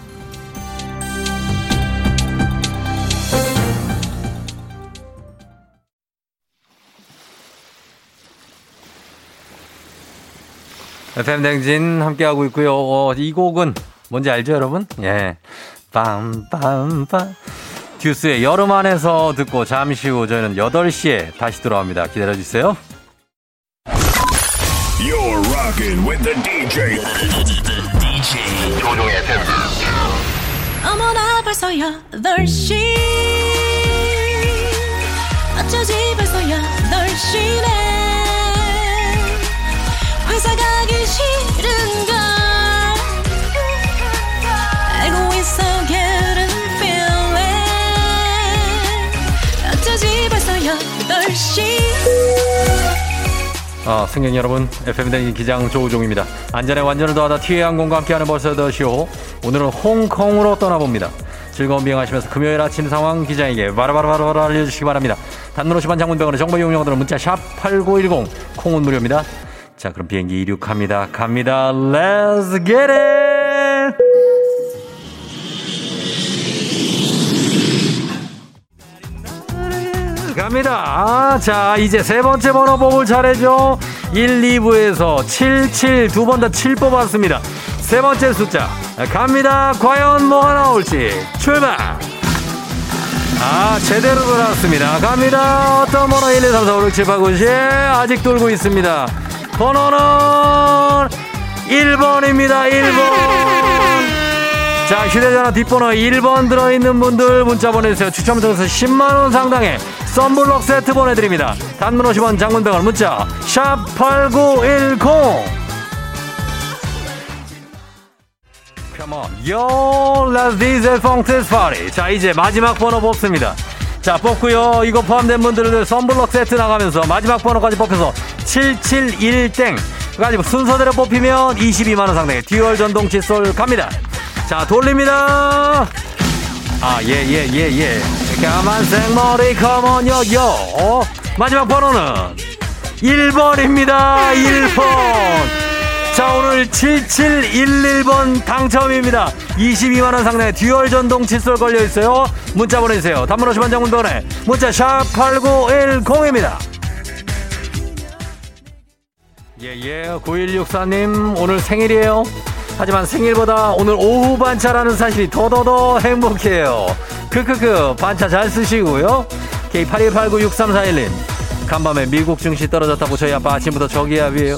FM 댕진 함께하고 있고요. 어, 이 곡은 뭔지 알죠, 여러분? 예. 빰빰빰. 듀스의 여름 안에서 듣고 잠시 후 저희는 8시에 다시 돌아옵니다. 기다려주세요. You're rocking with the DJ. DJ 조종의 FM. 어머나 벌써 8시 아, 승객 여러분, FM 댕진 기장 조우종입니다. 안전에 완전을 더하다 티웨이 항공과 함께하는 벌써 더 쇼. 오늘은 홍콩으로 떠나봅니다. 즐거운 비행하시면서 금요일 아침 상황 기장에게 바라바라바라 알려주시기 바랍니다. 단문 50원 장문병원의 정보 이용료들은 문자 샵 8910 콩은 무료입니다. 자, 그럼 비행기 이륙합니다. 갑니다. Let's get it! 갑니다. 아, 자, 이제 세 번째 번호 뽑을 차례죠. 1, 2부에서 77, 두 번 다 7 뽑았습니다. 세 번째 숫자. 갑니다. 과연 뭐가 나올지. 출발! 아, 제대로 돌아왔습니다. 갑니다. 어떤 번호 1, 2, 3, 4, 5, 6, 7, 8, 9, 10. 아직 돌고 있습니다. 번호는 1번입니다. 1번. 자, 휴대전화 뒷번호 1번 들어있는 분들 문자 보내주세요. 추첨 통해서 10만원 상당의 썬블럭 세트 보내드립니다. 단문 50원 장문 100원 문자, 샵8910. Come on, yo, let's DJ funk this party. 자, 이제 마지막 번호 뽑습니다. 자, 뽑고요. 이거 포함된 분들은 선블럭 세트 나가면서 마지막 번호까지 뽑혀서 771땡. 가지고 순서대로 뽑히면 22만원 상당의 듀얼 전동 칫솔 갑니다. 자, 돌립니다. 아, 예, 예, 예, 예. 까만색 머리, come on, yo, yo. 어? 마지막 번호는 1번입니다. 1번. 자, 오늘 7711번 당첨입니다. 22만원 상당의 듀얼 전동 칫솔 걸려있어요. 문자 보내주세요. 단문 50원 장문돈에 문자 샵 8910입니다. 예, 예. 9164님, 오늘 생일이에요. 하지만 생일보다 오늘 오후 반차라는 사실이 더더더 행복해요. 크크크, 반차 잘 쓰시고요. K81896341님, 간밤에 미국 증시 떨어졌다고 저희 아빠 아침부터 저기압이에요.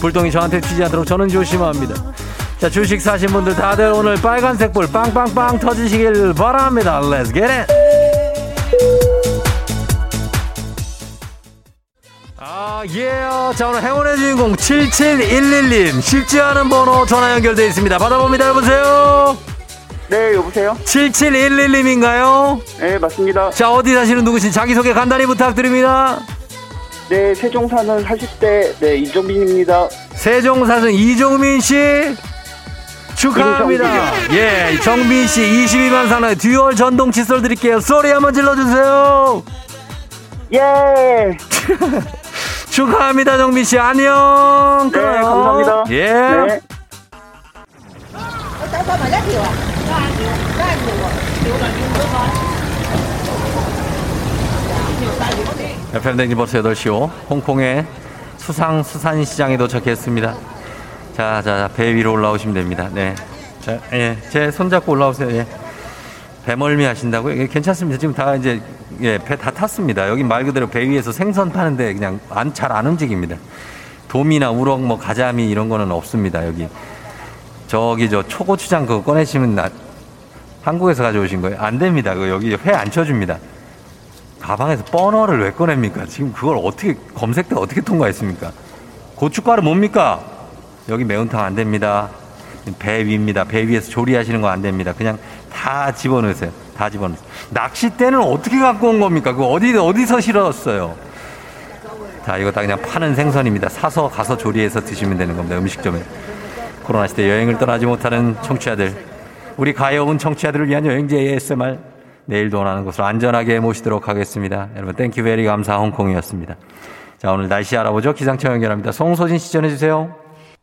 불똥이 저한테 튀지 않도록 저는 조심합니다. 자, 주식 사신 분들 다들 오늘 빨간색 불 빵빵빵 터지시길 바랍니다. Let's get it! 아, 예. 자, 오늘 행운의 주인공 7711님. 쉽지 않은 번호 전화 연결되어 있습니다. 받아봅니다. 여보세요? 네, 여보세요? 7711님인가요? 네, 맞습니다. 자, 어디 사시는 누구신 자기소개 간단히 부탁드립니다. 네, 세종 사는 40대, 네, 이종빈입니다. 세종 사는 이종민 씨. 축하합니다. 예, 종민 씨 22만 상당의 듀얼 전동 칫솔 드릴게요. 소리 한번 질러주세요. 예. 축하합니다, 정민 씨. 안녕. 네, 감사합니다. 예. 네. FM 댕지 벌써 8시오. 홍콩의 수상 수산시장에 도착했습니다. 자, 자, 배 위로 올라오시면 됩니다. 네. 자, 예. 제 손잡고 올라오세요. 예. 배멀미 하신다고요? 예, 괜찮습니다. 지금 다 이제, 예, 배 다 탔습니다. 여기 말 그대로 배 위에서 생선 파는데 그냥 안, 잘 안 움직입니다. 도미나 우럭, 뭐, 가자미 이런 거는 없습니다. 여기. 저기 저 초고추장 그거 꺼내시면 나, 한국에서 가져오신 거예요? 안 됩니다. 그거 여기 회 안 쳐줍니다. 가방에서 버너를 왜 꺼냅니까? 지금 그걸 어떻게 검색대 어떻게 통과했습니까? 고춧가루 뭡니까? 여기 매운탕 안 됩니다. 배 위입니다. 배 위에서 조리하시는 거 안 됩니다. 그냥 다 집어넣으세요. 다 집어넣으세요. 낚싯대는 어떻게 갖고 온 겁니까? 그 어디 어디서 실었어요? 자, 이거 다 그냥 파는 생선입니다. 사서 가서 조리해서 드시면 되는 겁니다. 음식점에. 코로나 시대 여행을 떠나지 못하는 청취자들, 우리 가여운 청취자들을 위한 여행지 ASMR 내일도 원하는 곳으로 안전하게 모시도록 하겠습니다. 여러분 thank you very 감사 홍콩이었습니다. 자 오늘 날씨 알아보죠. 기상청 연결합니다. 송소진 씨 전해주세요.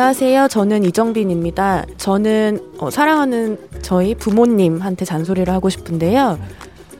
안녕하세요. 저는 이정빈입니다. 저는 어, 사랑하는 저희 부모님한테 잔소리를 하고 싶은데요.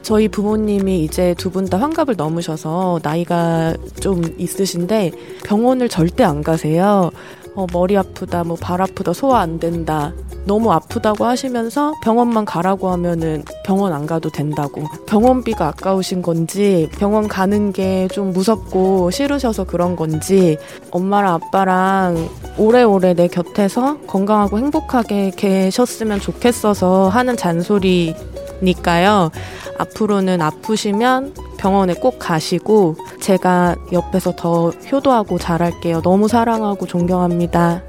저희 부모님이 이제 두 분 다 환갑을 넘으셔서 나이가 좀 있으신데 병원을 절대 안 가세요. 어, 머리 아프다, 뭐 발 아프다, 소화 안 된다. 너무 아프다고 하시면서 병원만 가라고 하면은 병원 안 가도 된다고. 병원비가 아까우신 건지 병원 가는 게 좀 무섭고 싫으셔서 그런 건지 엄마랑 아빠랑 오래오래 내 곁에서 건강하고 행복하게 계셨으면 좋겠어서 하는 잔소리 니까요. 앞으로는 아프시면 병원에 꼭 가시고 제가 옆에서 더 효도하고 잘할게요. 너무 사랑하고 존경합니다.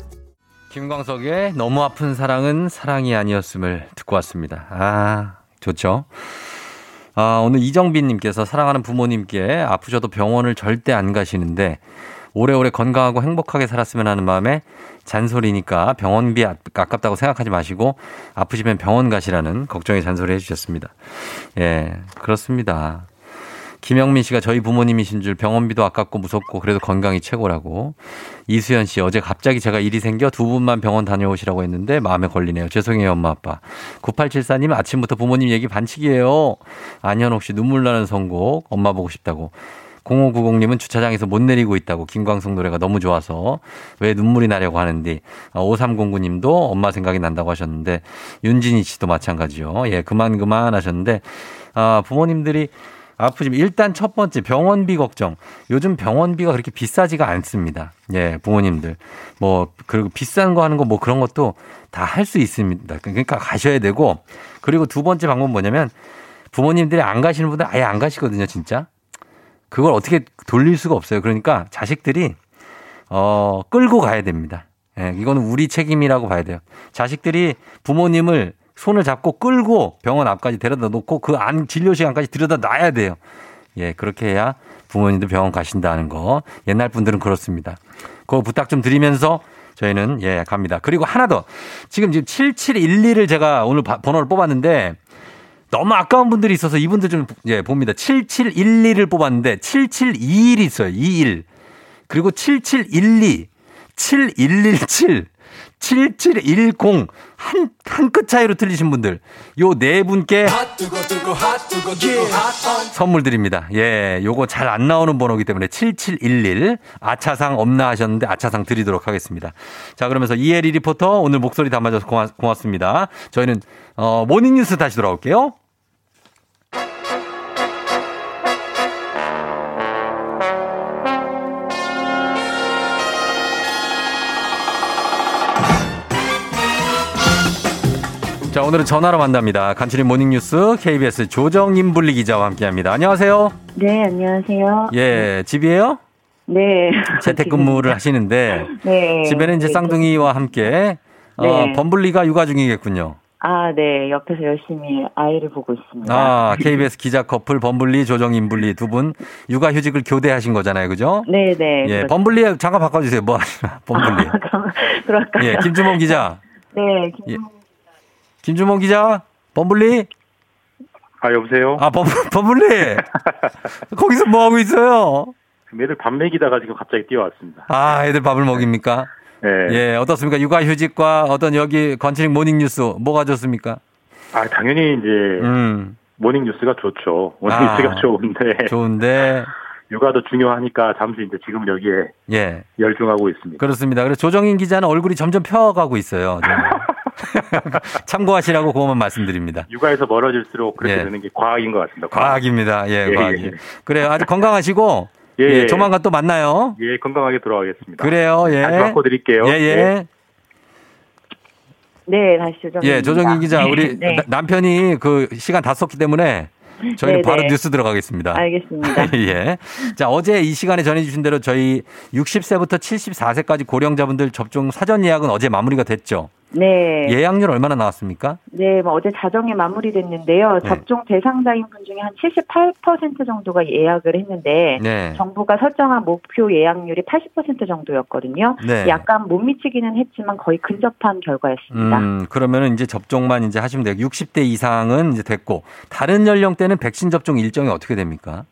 김광석의 너무 아픈 사랑은 사랑이 아니었음을 듣고 왔습니다. 아 좋죠. 아, 오늘 이정빈님께서 사랑하는 부모님께 아프셔도 병원을 절대 안 가시는데 오래오래 건강하고 행복하게 살았으면 하는 마음에 잔소리니까 병원비 아깝다고 생각하지 마시고 아프시면 병원 가시라는 걱정의 잔소리 해주셨습니다. 예, 그렇습니다. 김영민 씨가 저희 부모님이신 줄 병원비도 아깝고 무섭고 그래도 건강이 최고라고. 이수연 씨 어제 갑자기 제가 일이 생겨 두 분만 병원 다녀오시라고 했는데 마음에 걸리네요. 죄송해요 엄마 아빠. 9874님 아침부터 부모님 얘기 반칙이에요. 안현옥 씨 눈물 나는 선곡 엄마 보고 싶다고. 0590님은 주차장에서 못 내리고 있다고 김광석 노래가 너무 좋아서 왜 눈물이 나려고 하는데 5309님도 엄마 생각이 난다고 하셨는데 윤진희 씨도 마찬가지요. 예, 그만 그만 하셨는데 아, 부모님들이 아프지만 일단 첫 번째 병원비 걱정. 요즘 병원비가 그렇게 비싸지가 않습니다. 예, 부모님들. 뭐 그리고 비싼 거 하는 거 뭐 그런 것도 다 할 수 있습니다. 그러니까 가셔야 되고 그리고 두 번째 방법은 뭐냐면 부모님들이 안 가시는 분들 아예 안 가시거든요, 진짜. 그걸 어떻게 돌릴 수가 없어요. 그러니까 자식들이 어 끌고 가야 됩니다. 예, 이거는 우리 책임이라고 봐야 돼요. 자식들이 부모님을 손을 잡고 끌고 병원 앞까지 데려다 놓고 그 안 진료 시간까지 들여다 놔야 돼요. 예, 그렇게 해야 부모님들 병원 가신다는 거. 옛날 분들은 그렇습니다. 그거 부탁 좀 드리면서 저희는 예, 갑니다. 그리고 하나 더. 지금 지금 7712를 제가 오늘 바- 번호를 뽑았는데 너무 아까운 분들이 있어서 이분들 좀 예, 봅니다. 7712를 뽑았는데 7721이 있어요. 21. 그리고 7712, 7117, 7710 한, 한 끗 차이로 틀리신 분들 요 네 분께 선물 드립니다. 예, 요거 잘 안 나오는 번호기 때문에 7711 아차상 없나 하셨는데 아차상 드리도록 하겠습니다. 자, 그러면서 이혜리 리포터 오늘 목소리 담아줘서 고맙, 고맙습니다. 저희는 어, 모닝뉴스 다시 돌아올게요. 자, 오늘은 전화로 만납니다. 간추린 모닝뉴스 KBS 조정임 분리 기자와 함께 합니다. 안녕하세요. 네, 안녕하세요. 예, 집이에요? 네. 재택근무를 하시는데 네. 집에는 이제 네, 쌍둥이와 함께 어, 네. 범블리가 육아 중이겠군요. 아, 네. 옆에서 열심히 아이를 보고 있습니다. 아, KBS 기자 커플 범블리 조정임 분리 두 분 육아 휴직을 교대하신 거잖아요. 그죠? 네, 네. 예. 범블리 잠깐 바꿔 주세요. 뭐 하시나? 범블리. 그럴까요? 예, 김주몽 기자. 네, 예. 김주몽 기자. 범블리? 아 여보세요. 아, 범, 범블리. 거기서 뭐 하고 있어요? 매일 밥 먹이다가 지금 갑자기 뛰어왔습니다. 아, 애들 밥을 먹입니까? 네. 예, 어떻습니까? 육아휴직과 어떤 여기 건치링 모닝뉴스 뭐가 좋습니까? 아 당연히 이제 음, 모닝 뉴스가 좋죠. 모닝 아, 뉴스가 좋은데 좋은데, 육아도 중요하니까 잠시 이제 지금 여기에 예, 열중하고 있습니다. 그렇습니다. 그래서 조정인 기자는 얼굴이 점점 펴가고 있어요. 좀. 참고하시라고 그것만 말씀드립니다. 육아에서 멀어질수록 그렇게 예. 되는 게 과학인 것 같습니다. 과학 입니다. 예, 예, 과학이. 예. 그래요. 아주 건강하시고, 예, 예, 예. 조만간 또 만나요. 예, 건강하게 돌아가겠습니다. 그래요, 예. 다시 바꿔 드릴게요. 예, 예. 네. 네, 다시 조정. 예, 조정인 기자, 우리 네. 나- 남편이 그 시간 다 썼기 때문에 저희는 네, 바로 네. 뉴스 들어가겠습니다. 알겠습니다. 예. 자, 어제 이 시간에 전해주신 대로 저희 60세부터 74세까지 고령자분들 접종 사전 예약은 어제 마무리가 됐죠. 네. 예약률 얼마나 나왔습니까? 네, 뭐 어제 자정에 마무리됐는데요. 네. 접종 대상자인 분 중에 한 78% 정도가 예약을 했는데 네. 정부가 설정한 목표 예약률이 80% 정도였거든요. 네. 약간 못 미치기는 했지만 거의 근접한 결과였습니다. 음, 그러면은 이제 접종만 이제 하시면 돼요. 60대 이상은 이제 됐고 다른 연령대는 백신 접종 일정이 어떻게 됩니까?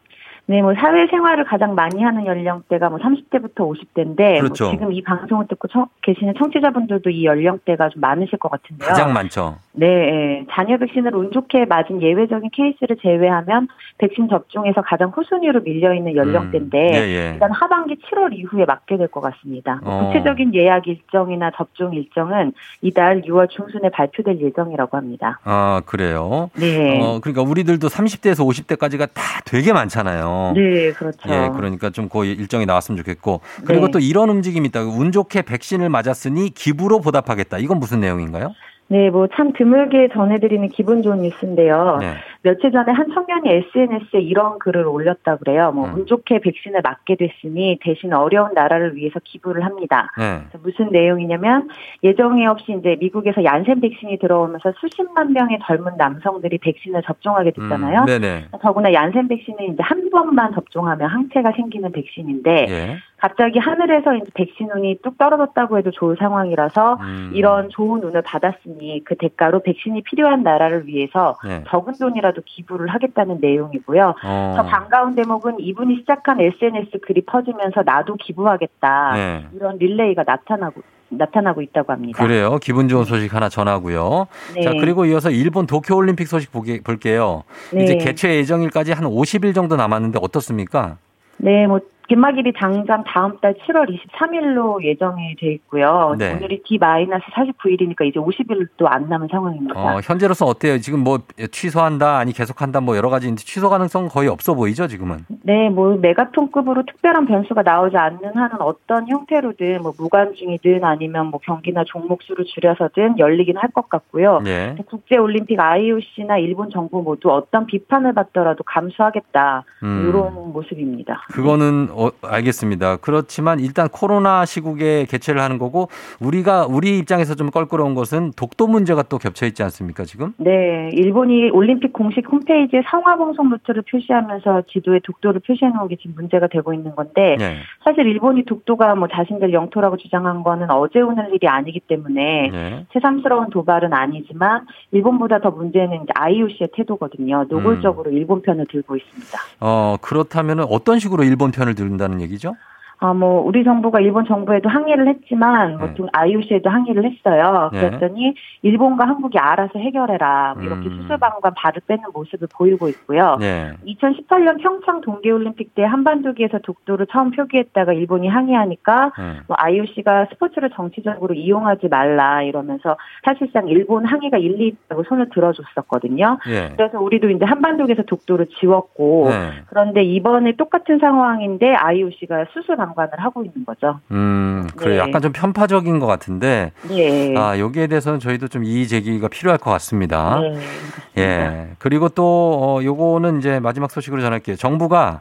네, 뭐 사회생활을 가장 많이 하는 연령대가 뭐 30대부터 50대인데 그렇죠. 지금 이 방송을 듣고 청- 계시는 청취자분들도 이 연령대가 좀 많으실 것 같은데요. 가장 많죠. 네, 예. 자녀 백신을 운 좋게 맞은 예외적인 케이스를 제외하면 백신 접종에서 가장 후순위로 밀려 있는 연령대인데 음, 예, 예. 일단 하반기 7월 이후에 맞게 될 것 같습니다. 뭐 어. 구체적인 예약 일정이나 접종 일정은 이달 6월 중순에 발표될 예정이라고 합니다. 아, 그래요? 네. 어, 그러니까 우리들도 30대에서 50대까지가 다 되게 많잖아요. 네, 그렇죠. 예, 그러니까 좀 거의 일정이 나왔으면 좋겠고. 그리고 네. 또 이런 움직임이 있다. 운 좋게 백신을 맞았으니 기부로 보답하겠다. 이건 무슨 내용인가요? 네, 뭐 참 드물게 전해드리는 기분 좋은 뉴스인데요. 네. 며칠 전에 한 청년이 SNS에 이런 글을 올렸다 그래요. 뭐 음. 운 좋게 백신을 맞게 됐으니 대신 어려운 나라를 위해서 기부를 합니다. 네. 무슨 내용이냐면 예정에 없이 이제 미국에서 얀센 백신이 들어오면서 수십만 명의 젊은 남성들이 백신을 접종하게 됐잖아요. 음, 네네. 더구나 얀센 백신은 이제 한 번만 접종하면 항체가 생기는 백신인데 예. 갑자기 하늘에서 이제 백신 운이 뚝 떨어졌다고 해도 좋을 상황이라서 음. 이런 좋은 운을 받았으니 그 대가로 백신이 필요한 나라를 위해서 네. 적은 돈이라 도 기부를 하겠다는 내용이고요. 어. 더 반가운 대목은 이분이 시작한 SNS 글이 퍼지면서 나도 기부하겠다 네. 이런 릴레이가 나타나고 나타나고 있다고 합니다. 그래요. 기분 좋은 소식 하나 전하고요. 네. 자, 그리고 이어서 일본 도쿄 올림픽 소식 보게, 볼게요. 네. 이제 개최 예정일까지 한 50일 정도 남았는데 어떻습니까? 네, 뭐 갯막일이 당장 다음 달 7월 23일로 예정이 돼 있고요. 네. 오늘이 D-49일이니까 이제 50일도 안 남은 상황입니다. 어, 현재로서 어때요? 지금 뭐 취소한다, 아니 계속한다, 뭐 여러 가지 취소 가능성 거의 없어 보이죠, 지금은? 네, 뭐 메가톤급으로 특별한 변수가 나오지 않는 한은 어떤 형태로든 뭐 무관 중이든 아니면 뭐 경기나 종목 수를 줄여서든 열리긴 할 것 같고요. 예. 국제 올림픽 IOC나 일본 정부 모두 어떤 비판을 받더라도 감수하겠다 음. 이런 모습입니다. 그거는 어, 알겠습니다. 그렇지만 일단 코로나 시국에 개최를 하는 거고 우리가 우리 입장에서 좀 껄끄러운 것은 독도 문제가 또 겹쳐 있지 않습니까, 지금? 네, 일본이 올림픽 공식 홈페이지에 상하 방송 루트를 표시하면서 지도에 독도를 표시해 놓은 게 지금 문제가 되고 있는 건데 네. 사실 일본이 독도가 뭐 자신들 영토라고 주장한 거는 어제 오늘 일이 아니기 때문에 네. 새삼스러운 도발은 아니지만 일본보다 더 문제는 이제 IOC의 태도거든요. 노골적으로 일본 편을 들고 있습니다. 어, 그렇다면 어떤 식으로 일본 편을 들 는다는 얘기죠? 아, 뭐, 우리 정부가 일본 정부에도 항의를 했지만, 뭐, 좀 IOC에도 항의를 했어요. 네. 그랬더니, 일본과 한국이 알아서 해결해라. 뭐 이렇게 음. 수술방관 발을 빼는 모습을 보이고 있고요. 네. 2018년 평창 동계올림픽 때 한반도기에서 독도를 처음 표기했다가 일본이 항의하니까, 네. 뭐, IOC가 스포츠를 정치적으로 이용하지 말라 이러면서 사실상 일본 항의가 일리 있다고 손을 들어줬었거든요. 예. 그래서 우리도 이제 한반도에서 독도를 지웠고, 네. 그런데 이번에 똑같은 상황인데 IOC가 수술 방 관을 하고 있는 거죠. 음, 그래 네. 약간 좀 편파적인 것 같은데 네. 아, 여기에 대해서는 저희도 좀 이의 제기가 필요할 것 같습니다. 네. 예. 그리고 또, 어, 요거는 이제 마지막 소식으로 전할게요. 정부가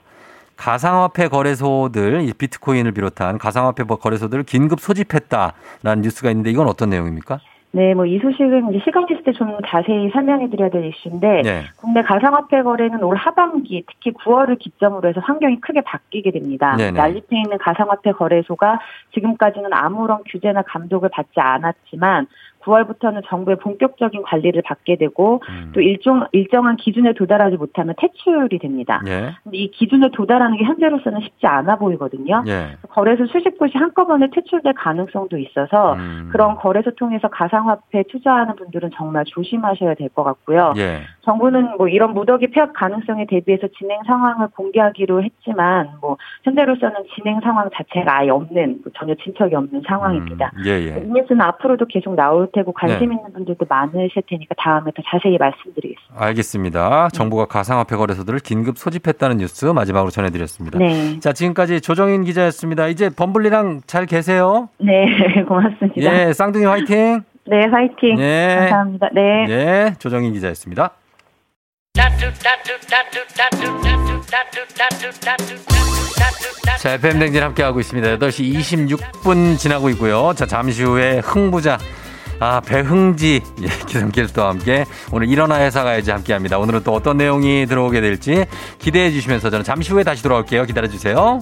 가상화폐 거래소들, 이 비트코인을 비롯한 가상화폐 거래소들을 긴급 소집했다라는 뉴스가 있는데 이건 어떤 내용입니까? 네, 뭐 이 소식은 이제 시간 있을 때 좀 자세히 설명해 드려야 될 이슈인데 네. 국내 가상화폐 거래는 올 하반기 특히 9월을 기점으로 해서 환경이 크게 바뀌게 됩니다. 네네. 난립해 있는 가상화폐 거래소가 지금까지는 아무런 규제나 감독을 받지 않았지만 9월부터는 정부의 본격적인 관리를 받게 되고 음. 또 일종 일정한 기준에 도달하지 못하면 퇴출이 됩니다. 예. 근데 이 기준에 도달하는 게 현재로서는 쉽지 않아 보이거든요. 예. 거래소 수십 곳이 한꺼번에 퇴출될 가능성도 있어서 음. 그런 거래소 통해서 가상화폐 투자하는 분들은 정말 조심하셔야 될 것 같고요. 예. 정부는 뭐 이런 무더기 폐업 가능성에 대비해서 진행 상황을 공개하기로 했지만 뭐 현재로서는 진행 상황 자체가 아예 없는 뭐 전혀 진척이 없는 상황입니다. 예, 예. 이 뉴스는 앞으로도 계속 나올 테고 관심 네. 있는 분들도 많으실 테니까 다음에 더 자세히 말씀드리겠습니다. 알겠습니다. 정부가 가상화폐 거래소들을 긴급 소집했다는 뉴스 마지막으로 전해드렸습니다. 네. 자, 지금까지 조정인 기자였습니다. 이제 범블리랑 잘 계세요? 네, 고맙습니다. 예, 쌍둥이 화이팅! 네, 화이팅. 예. 감사합니다. 네. 예, 조정인 기자였습니다. 자, FM 댕진 함께하고 있습니다. 8시 26분 지나고 있고요. 자, 잠시 후에 흥부자. 아, 배흥지 예, 기상캐스터와 함께 오늘 일어나 회사 가야지 함께 합니다. 오늘은 또 어떤 내용이 들어오게 될지 기대해 주시면서 저는 잠시 후에 다시 돌아올게요. 기다려 주세요.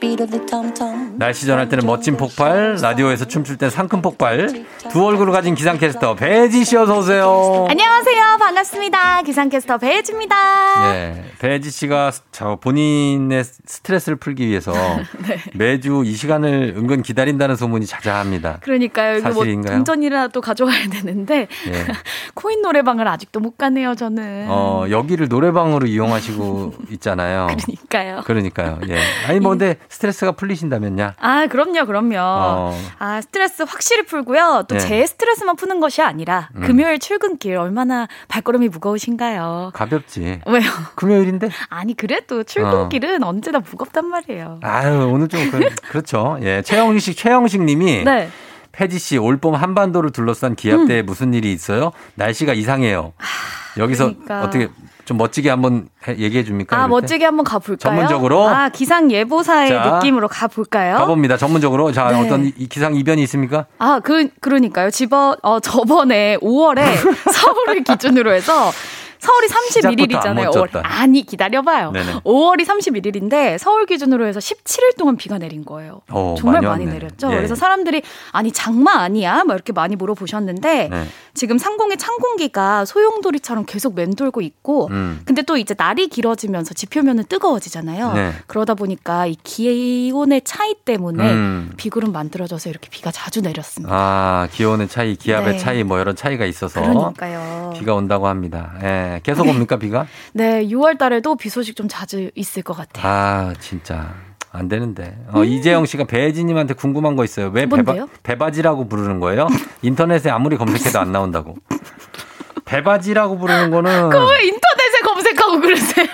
날씨 전할 때는 멋진 폭발 라디오에서 춤출 땐 상큼 폭발 두 얼굴을 가진 기상캐스터 배지 씨 어서 오세요 안녕하세요. 반갑습니다. 기상캐스터 배혜지입니다. 네, 배혜지 씨가 저 본인의 스트레스를 풀기 위해서 네. 매주 이 시간을 은근 기다린다는 소문이 자자합니다. 그러니까요. 이거 뭐 사실인가요? 동전이라도 가져가야 되는데 예. 코인 노래방을 아직도 못 가네요. 저는. 어, 여기를 노래방으로 이용하시고 있잖아요. 그러니까요. 그러니까요. 예. 아니 뭐 근데 스 트레스가 풀리신다면야. 아, 그럼요, 그럼요. 어. 아, 스트레스 확실히 풀고요. 또 네. 제 스트레스만 푸는 것이 아니라 음. 금요일 출근길 얼마나 발걸음이 무거우신가요? 가볍지. 왜요? 금요일인데? 아니, 그래도 출근길은 언제나 무겁단 말이에요. 아유, 오늘 좀 그, 렇죠 예. 최영식 최영식 님이 네. 혜지 씨, 올봄 한반도를 둘러싼 기압대에 무슨 일이 있어요? 날씨가 이상해요. 여기서 음. 그러니까. 어떻게 좀 멋지게 한번 해- 얘기해 줍니까? 아? 멋지게 한번 가볼까요? 전문적으로? 아, 기상 예보사의 자, 느낌으로 가볼까요? 가봅니다. 전문적으로. 자, 네. 어떤 이- 기상 이변이 있습니까? 아, 그, 그러니까요. 집어, 어, 저번에 5월에 서울을 기준으로 해서 서울이 시작부터 안 31일이잖아요. 멋졌다. 아니, 기다려봐요. 네네. 5월이 31일인데 서울 기준으로 해서 17일 동안 비가 내린 거예요. 어, 정말 많이 많이. 내렸죠. 예. 그래서 사람들이 아니 장마 아니야? 막 이렇게 많이 물어보셨는데 네. 지금 상공의 찬 공기가 소용돌이처럼 계속 맴돌고 있고 음. 근데 또 이제 날이 길어지면서 지표면은 뜨거워지잖아요. 네. 그러다 보니까 이 기온의 차이 때문에 음. 비구름 만들어져서 이렇게 비가 자주 내렸습니다. 아, 기온의 차이, 기압의 네. 차이, 뭐 이런 차이가 있어서 그러니까요. 비가 온다고 합니다. 예. 계속 옵니까, 비가? 네, 6월 달에도 비 소식 좀 자주 있을 것 같아요. 아, 진짜. 안 되는데. 어, 이재영 씨가 배혜진님한테 궁금한 거 있어요. 왜 배바, 뭔데요? 배바지라고 부르는 거예요? 인터넷에 아무리 검색해도 안 나온다고. 배바지라고 부르는 거는. 그왜 인터넷 에 검색하고 그러세요?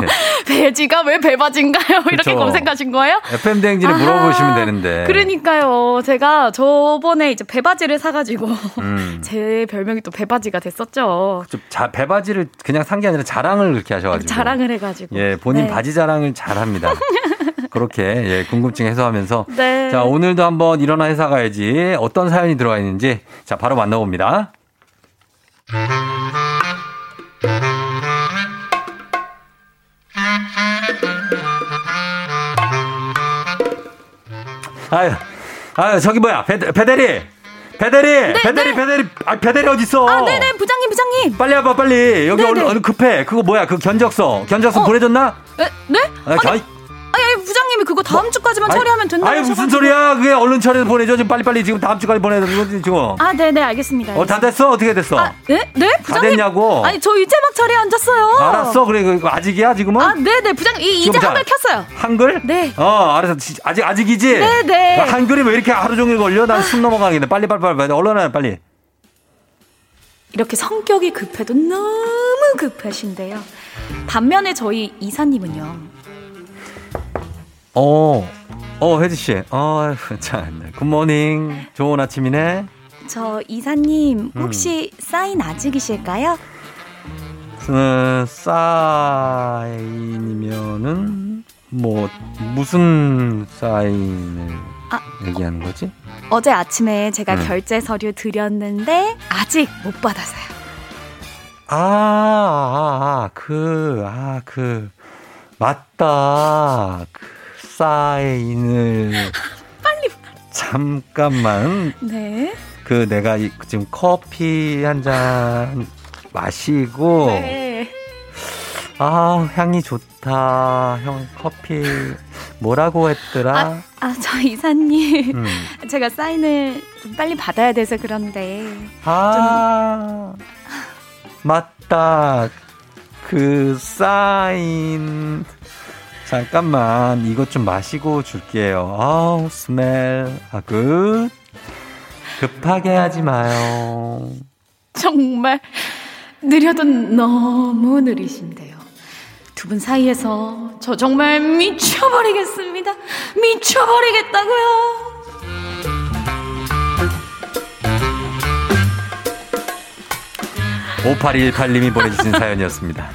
배지가 왜 배바지인가요? 이렇게. 검색하신 거예요? FM 대행진에. 물어보시면 되는데. 그러니까요. 제가 저번에 이제 배바지를 사가지고 음. 제 별명이 또 배바지가 됐었죠. 좀 자, 배바지를 그냥 산 게 아니라 자랑을 그렇게 하셔가지고. 자랑을 해가지고. 예, 본인 네. 바지 자랑을 잘 합니다. 그렇게, 예, 궁금증 해소하면서. 네. 자, 오늘도 한번 일어나 회사 가야지. 어떤 사연이 들어와 있는지. 자, 바로 만나봅니다. 아유, 아유, 저기 뭐야. 배, 배대리! 배대리! 배대리, 배대리! 아, 배대리 어딨어? 네, 아, 네네, 부장님, 부장님. 빨리 와봐, 빨리. 여기 네네. 얼른, 얼른 급해. 그거 뭐야, 그 견적서. 견적서 보내줬나? 네? 네? 아, 겨- 아니, 아니, 부장님이 그거 다음 주까지만 아이, 처리하면 된다고 아니, 무슨. 소리야. 그게 얼른 처리해서 보내줘. 지금 빨리빨리 지금 다음 주까지 보내야 돼. 지금. 아, 네네, 알겠습니다. 어, 다 됐어? 어떻게 됐어? 네? 네? 다 부장님. 됐냐고? 아니, 저 이제 막 처리에 앉았어요. 알았어. 그래, 그 아직이야, 지금은? 아, 네네, 부장님. 이, 자, 한글 켰어요. 한글? 네. 어, 알았어. 지- 아직, 아직이지? 네네. 아, 한글이 왜 이렇게 하루 종일 걸려? 난 숨 넘어가겠네. 빨리, 빨리, 빨리, 빨리. 얼른 해, 빨리. 이렇게 성격이 급해도 너무 급하신데요. 반면에 저희 이사님은요. 어, 어, 혜지씨. 어, 참. 굿모닝. 좋은 아침이네. 저 이사님 음. 혹시 사인 아직이실까요? 어, 사인이면은, 뭐, 무슨 사인을 아. 얘기하는 거지? 어제 아침에 제가 음. 결제 서류 드렸는데 아직 못 받아서요. 아, 아, 아, 그, 아, 그, 맞다. 그, 사인을. 빨리. 잠깐만. 네. 그, 내가 이- 지금 커피 한 잔 마시고. 네. 아, 향이 좋다. 형, 커피. 뭐라고 했더라? 아, 저 이사님. 음. 제가 사인을 좀 빨리 받아야 돼서 그런데. 아, 맞다. 그 사인. 잠깐만, 이것 좀 마시고 줄게요. 아우, smell. 아, good. 급하게 하지 마요. 정말 느려도 너무 느리신데요. 두 분 사이에서 저 정말 미쳐버리겠습니다. 미쳐버리겠다고요. 5818님이 보내주신 사연이었습니다.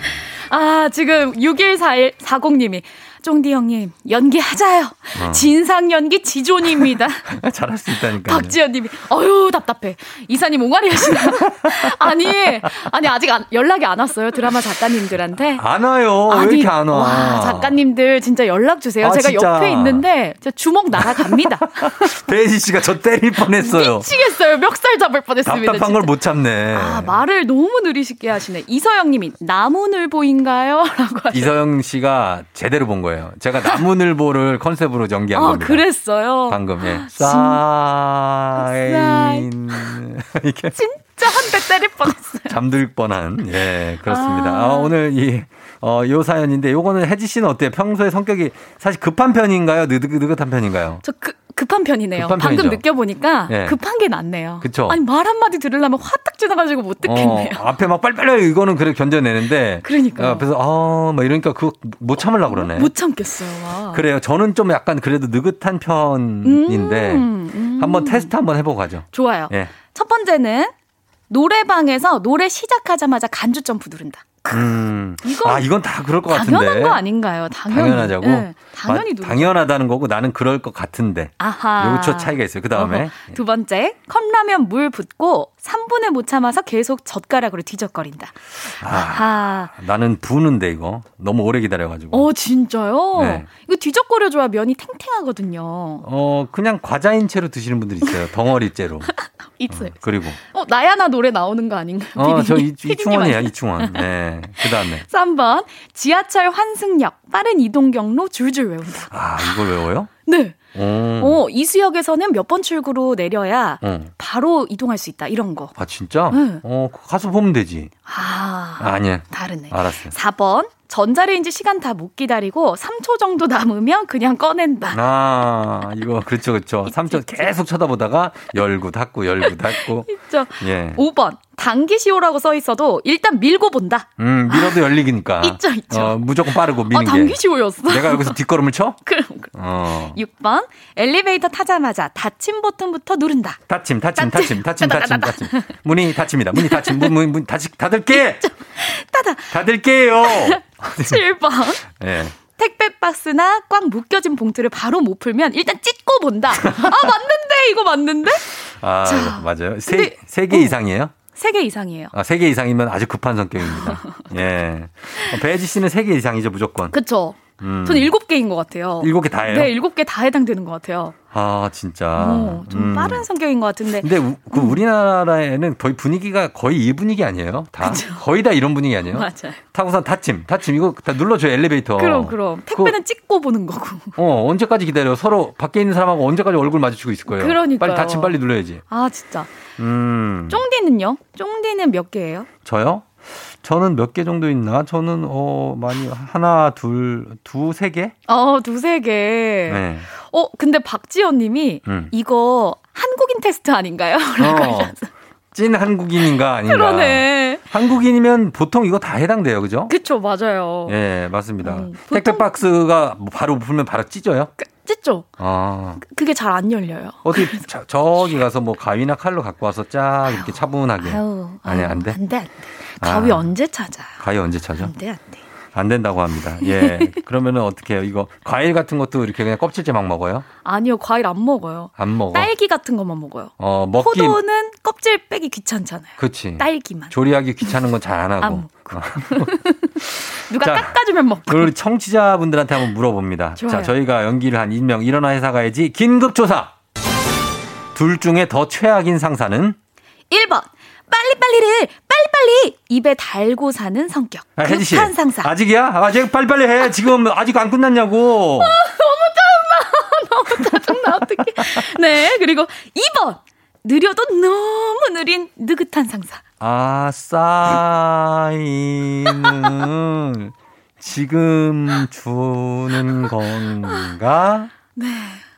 아, 지금 614140님이 쫑디 형님 연기하자요. 어. 진상 연기 지존입니다. 잘할 수 있다니까요. 박지연님이 어유 답답해. 이사님 옹알이 하시나? 아니 아니 아직 안- 연락이 안 왔어요 드라마 작가님들한테. 안 와요. 왜 이렇게 안 와? 와, 작가님들 진짜 연락 주세요. 아, 제가 진짜. 옆에 있는데 주먹 날아갑니다. 배지 씨가 저 때릴 뻔했어요. 미치겠어요. 멱살 잡을 뻔했습니다. 답답한 걸 못 참네. 아, 말을 너무 느리시게 하시네. 이서영님이 나무늘보인가요? 라고 하셨 이서영 씨가 제대로 본 거예요. 제가 나무늘보를 컨셉으로 연기한 아, 겁니다. 그랬어요. 방금 예. 진- 사인 이렇게 진짜 한 대 때릴 뻔했어요. 잠들 뻔한. 예, 그렇습니다. 아. 아, 오늘 이, 어, 요 사연인데 요거는 혜지 씨는 어때요? 평소에 성격이 사실 급한 편인가요? 느긋, 느긋한 편인가요? 저 그, 급한 편이네요. 급한 방금 편이죠. 느껴보니까 예. 급한 게 낫네요. 그쵸. 아니 말 한마디 들으려면 화딱 지나가지고 못 듣겠네요. 어, 앞에 막 빨리빨리 이거는 그래 견뎌내는데. 그러니까요. 앞에서, 아, 막 이러니까 그거 못 참으려고 그러네. 못 참겠어요. 와. 그래요. 저는 좀 약간 그래도 느긋한 편인데. 음, 음. 한번 테스트 한번 해보고 가죠. 좋아요. 예. 첫 번째는 노래방에서 노래 시작하자마자 간주 점프 누른다. 음. 이건 아, 이건 다 그럴 것 같은데. 당연한 거 아닌가요? 당연히. 당연하자고? 예, 당연히 마- 누르죠. 당연하다는 거고 나는 그럴 것 같은데. 아하. 요거 저 차이가 있어요. 그 다음에. 두 번째, 컵라면 물 붓고 3분을 못 참아서 계속 젓가락으로 뒤적거린다. 아하. 나는 부는데 이거. 너무 오래 기다려가지고. 어, 진짜요? 네. 이거 뒤적거려줘야 면이 탱탱하거든요. 어, 그냥 과자인 채로 드시는 분들 있어요. 덩어리째로. 있어요. 그리고. 어, 나야나 노래 나오는 거 아닌가요? 어, 저 피디님? 이, 피디님 이충원이야? 이충원. 네. 그 다음에. 3번, 지하철 환승역, 빠른 이동 경로 줄줄 외운다. 아, 이걸 외워요? 네. 오. 어, 이수역에서는 몇 번 출구로 내려야 어. 바로 이동할 수 있다. 이런 거. 아, 진짜? 네. 어, 가서 보면 되지. 아, 아, 아니야. 다르네. 알았어요. 4번, 전자레인지 시간 다 못 기다리고 3초 정도 남으면 그냥 꺼낸다. 아, 이거, 그렇죠, 그렇죠. 삼초 계속 쳐다보다가 열고 닫고, 열고 닫고. 있죠. 예. 5번, 당기시오라고 써 있어도 일단 밀고 본다. 음, 밀어도 열리니까. 있죠, 있죠. 어, 무조건 빠르고 아, 미는 게. 당기시오였어. 내가 여기서 뒷걸음을 쳐? 그럼. 어. 6번, 엘리베이터 타자마자 닫힘 버튼부터 누른다. 닫힘, 닫힘, 닫힘, 닫힘, 닫힘, 닫힘. 문이 닫힙니다. 문이 닫힘, 문, 문, 문, 닫히, 닫을게! 닫아. 닫을게요! 7번, 예. 택배 박스나 꽉 묶여진 봉투를 바로 못 풀면 일단 찢고 본다. 아, 맞는데? 이거 맞는데? 아, 자, 맞아요. 세, 근데- 세개 이상이에요? 3개 이상이에요. 아, 세개 이상이면 아주 급한 성격입니다. 예. 어, 배지 씨는 세개 이상이죠, 무조건. 그쵸? 음. 저는 7개인 것 같아요. 일곱 개 다예요? 네, 7개 다 해당되는 것 같아요. 아, 진짜. 어, 좀 음. 빠른 성격인 것 같은데. 근데 우, 그 우리나라에는 거의 분위기가 거의 이 분위기 아니에요? 다 거의 다 이런 분위기 아니에요? 맞아요. 타고선 닫힘, 닫힘 이거 다 눌러줘요 엘리베이터. 그럼, 그럼. 택배는 찍고 보는 거고. 어 언제까지 기다려? 서로 밖에 있는 사람하고 언제까지 얼굴 마주치고 있을 거예요? 그러니까요. 빨리 닫힘 빨리 눌러야지. 아, 진짜. 음. 쫑디는요? 쫑디는 몇 개예요? 저요? 저는 몇 개 정도 있나? 저는 어 많이 하나, 둘, 두세 개? 어, 두세 개. 네. 어, 근데 박지연 님이 음. 이거 한국인 테스트 아닌가요? 어. 찐 한국인인가 아닌가? 그러네. 한국인이면 보통 이거 다 해당돼요, 그죠? 그쵸, 맞아요. 예, 맞습니다. 음, 택배 박스가 뭐 바로 풀면 바로 찢어요? 찢죠? 아. 그게 잘 안 열려요. 어디 저, 저기 가서 뭐 가위나 칼로 갖고 와서 쫙 이렇게 차분하게. 아유, 아니 아유, 안 돼. 안 돼, 안 돼. 가위 아. 언제 찾아? 가위 언제 찾아? 안 돼, 안 돼. 안 된다고 합니다. 예. 그러면은 어떻게 해요? 이거 과일 같은 것도 이렇게 그냥 껍질째 막 먹어요? 아니요, 과일 안 먹어요. 안 먹어. 딸기 같은 것만 먹어요. 어, 먹기 포도는 껍질 빼기 귀찮잖아요. 그렇지. 딸기만. 조리하기 귀찮은 건 잘 안 하고. 안 어. 누가 자, 깎아주면 먹고. 우리 청취자분들한테 한번 물어봅니다. 좋아요. 자, 저희가 연기를 한 일명 일어나 회사 가야지 긴급 조사. 둘 중에 더 최악인 상사는 1번. 빨리빨리를 빨리빨리 입에 달고 사는 성격. 아, 혜지 씨. 상사. 아직이야? 아직 빨리빨리 해. 지금 아직 안 끝났냐고. 너무 짜증나, 어떡해. 네, 그리고 2번. 느려도 너무 느린 느긋한 상사. 아, 사인을 지금 주는 건가? 네.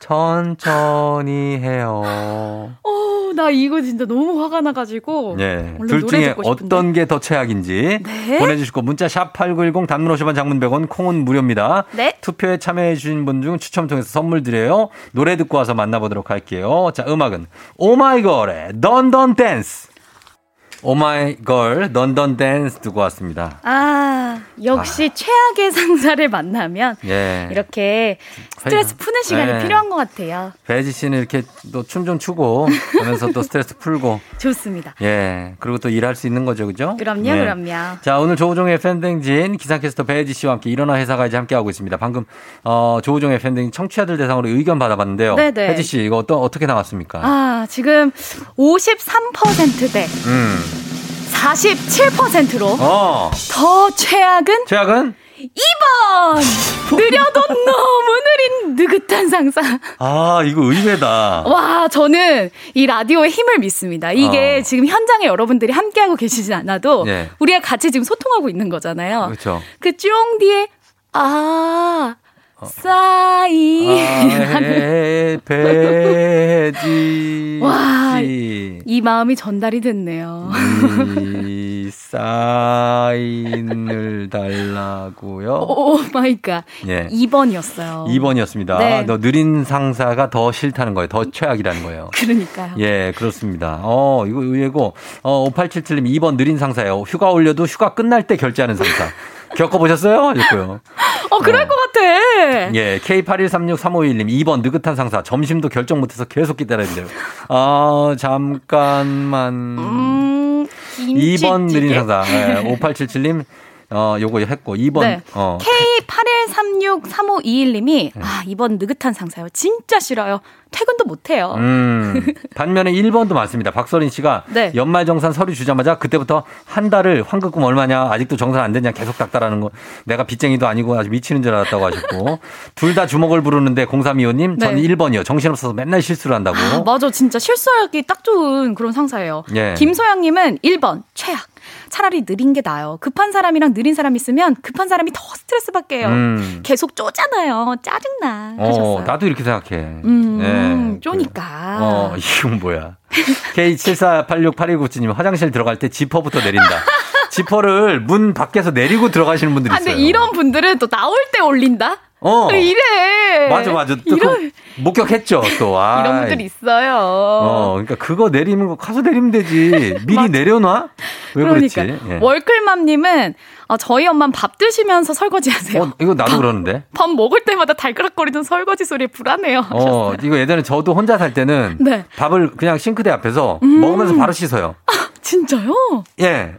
천천히 해요. 어, 나 이거 진짜 너무 화가 나가지고. 예. 둘 중에. 어떤 게 더 최악인지 네. 보내주시고 문자 샵 8910 단문 50원 장문 100원 콩은 무료입니다. 네. 투표에 참여해 주신 분 중 추첨 통해서 선물 드려요. 노래 듣고 와서 만나보도록 할게요. 자, 음악은 오마이걸의 Dun Dun Dance. 오마이걸 Dun Dun Dance 듣고 왔습니다. 아, 역시 최악의 상사를 만나면 예. 이렇게 스트레스 푸는 시간이 네. 필요한 것 같아요. 배혜지 씨는 이렇게 또 춤 좀 추고 하면서 또 스트레스 풀고 좋습니다. 예. 그리고 또 일할 수 있는 거죠. 그죠? 그럼요, 예. 그럼요. 자, 오늘 조우종의 FM 대행진 기상캐스터 배혜지 씨와 함께 일어나 회사가 이제 함께 하고 있습니다. 방금 어, 조우종의 FM 대행진 청취자들 대상으로 의견 받아봤는데요. 네네. 혜지 씨 이거 어떤 어떻게 나왔습니까? 아, 지금 53%대 음. 47%로 어. 더 최악은 최악은 2번! 느려도 너무 느린 느긋한 상상. 아, 이거 의외다. 와, 저는 이 라디오의 힘을 믿습니다. 이게 어. 지금 현장에 여러분들이 함께하고 계시진 않아도 예. 우리가 같이 지금 소통하고 있는 거잖아요. 그렇죠. 그쫑 뒤에 아 어. 싸이 아, 배지. 와, 이 마음이 전달이 됐네요. 이 사인을 달라고요. Oh my god. 예. 2번이었어요. 2번이었습니다. 네. 너 느린 상사가 더 싫다는 거예요. 더 최악이라는 거예요. 그러니까요. 예, 그렇습니다. 어, 이거 의외고, 어, 5877님 2번 느린 상사예요. 휴가 올려도 휴가 끝날 때 결재하는 상사. 겪어보셨어요? 하셨고요. 어, 그럴 것 같아. 예, K81363521님 2번 느긋한 상사. 점심도 결정 못해서 계속 기다리는데요. 아, 잠깐만. 음, 2번 느린. 상사. 예, 5877님, 어, 요거 했고, 2번, 네. 어. K81363521님이 아, 이번 느긋한 상사요. 진짜 싫어요. 퇴근도 못 해요. 음, 반면에 1번도 많습니다. 박서린 씨가 네. 연말 정산 서류 주자마자 그때부터 한 달을 환급금 얼마냐, 아직도 정산 안 됐냐 계속 닥달하는 거. 내가 빚쟁이도 아니고 아주 미치는 줄 알았다고 하셨고. 둘 다 주먹을 부르는데 0325님, 저는 네. 1번이요. 정신없어서 맨날 실수를 한다고. 아, 맞아. 진짜 실수하기 딱 좋은 그런 상사예요. 예. 김소영님은 1번, 최악. 차라리 느린 게 나아요. 급한 사람이랑 느린 사람 있으면 급한 사람이 더 스트레스 받게요. 음. 계속 쪼잖아요. 짜증나. 어, 하셨어요. 나도 이렇게 생각해. 음, 예. 쪼니까. 어, 이건 뭐야. K74868197님 화장실 들어갈 때 지퍼부터 내린다. 지퍼를 문 밖에서 내리고 들어가시는 분들이 아, 있어요. 근데 이런 분들은 또 나올 때 올린다? 어. 이래. 맞아, 맞아. 또 이런, 그 목격했죠, 또. 아. 이런 분들 있어요. 어, 그러니까 그거 내리는 거 가서 내리면 되지. 미리 내려놔? 왜 그러니까. 그렇지? 예. 월클맘님은 어, 저희 엄마는 밥 드시면서 설거지 하세요. 어, 이거 나도 그러는데. 밥 먹을 때마다 달그락거리는 설거지 소리에 불안해요. 어, 이거 예전에 저도 혼자 살 때는 네. 밥을 그냥 싱크대 앞에서 음. 먹으면서 바로 씻어요. 진짜요? 예.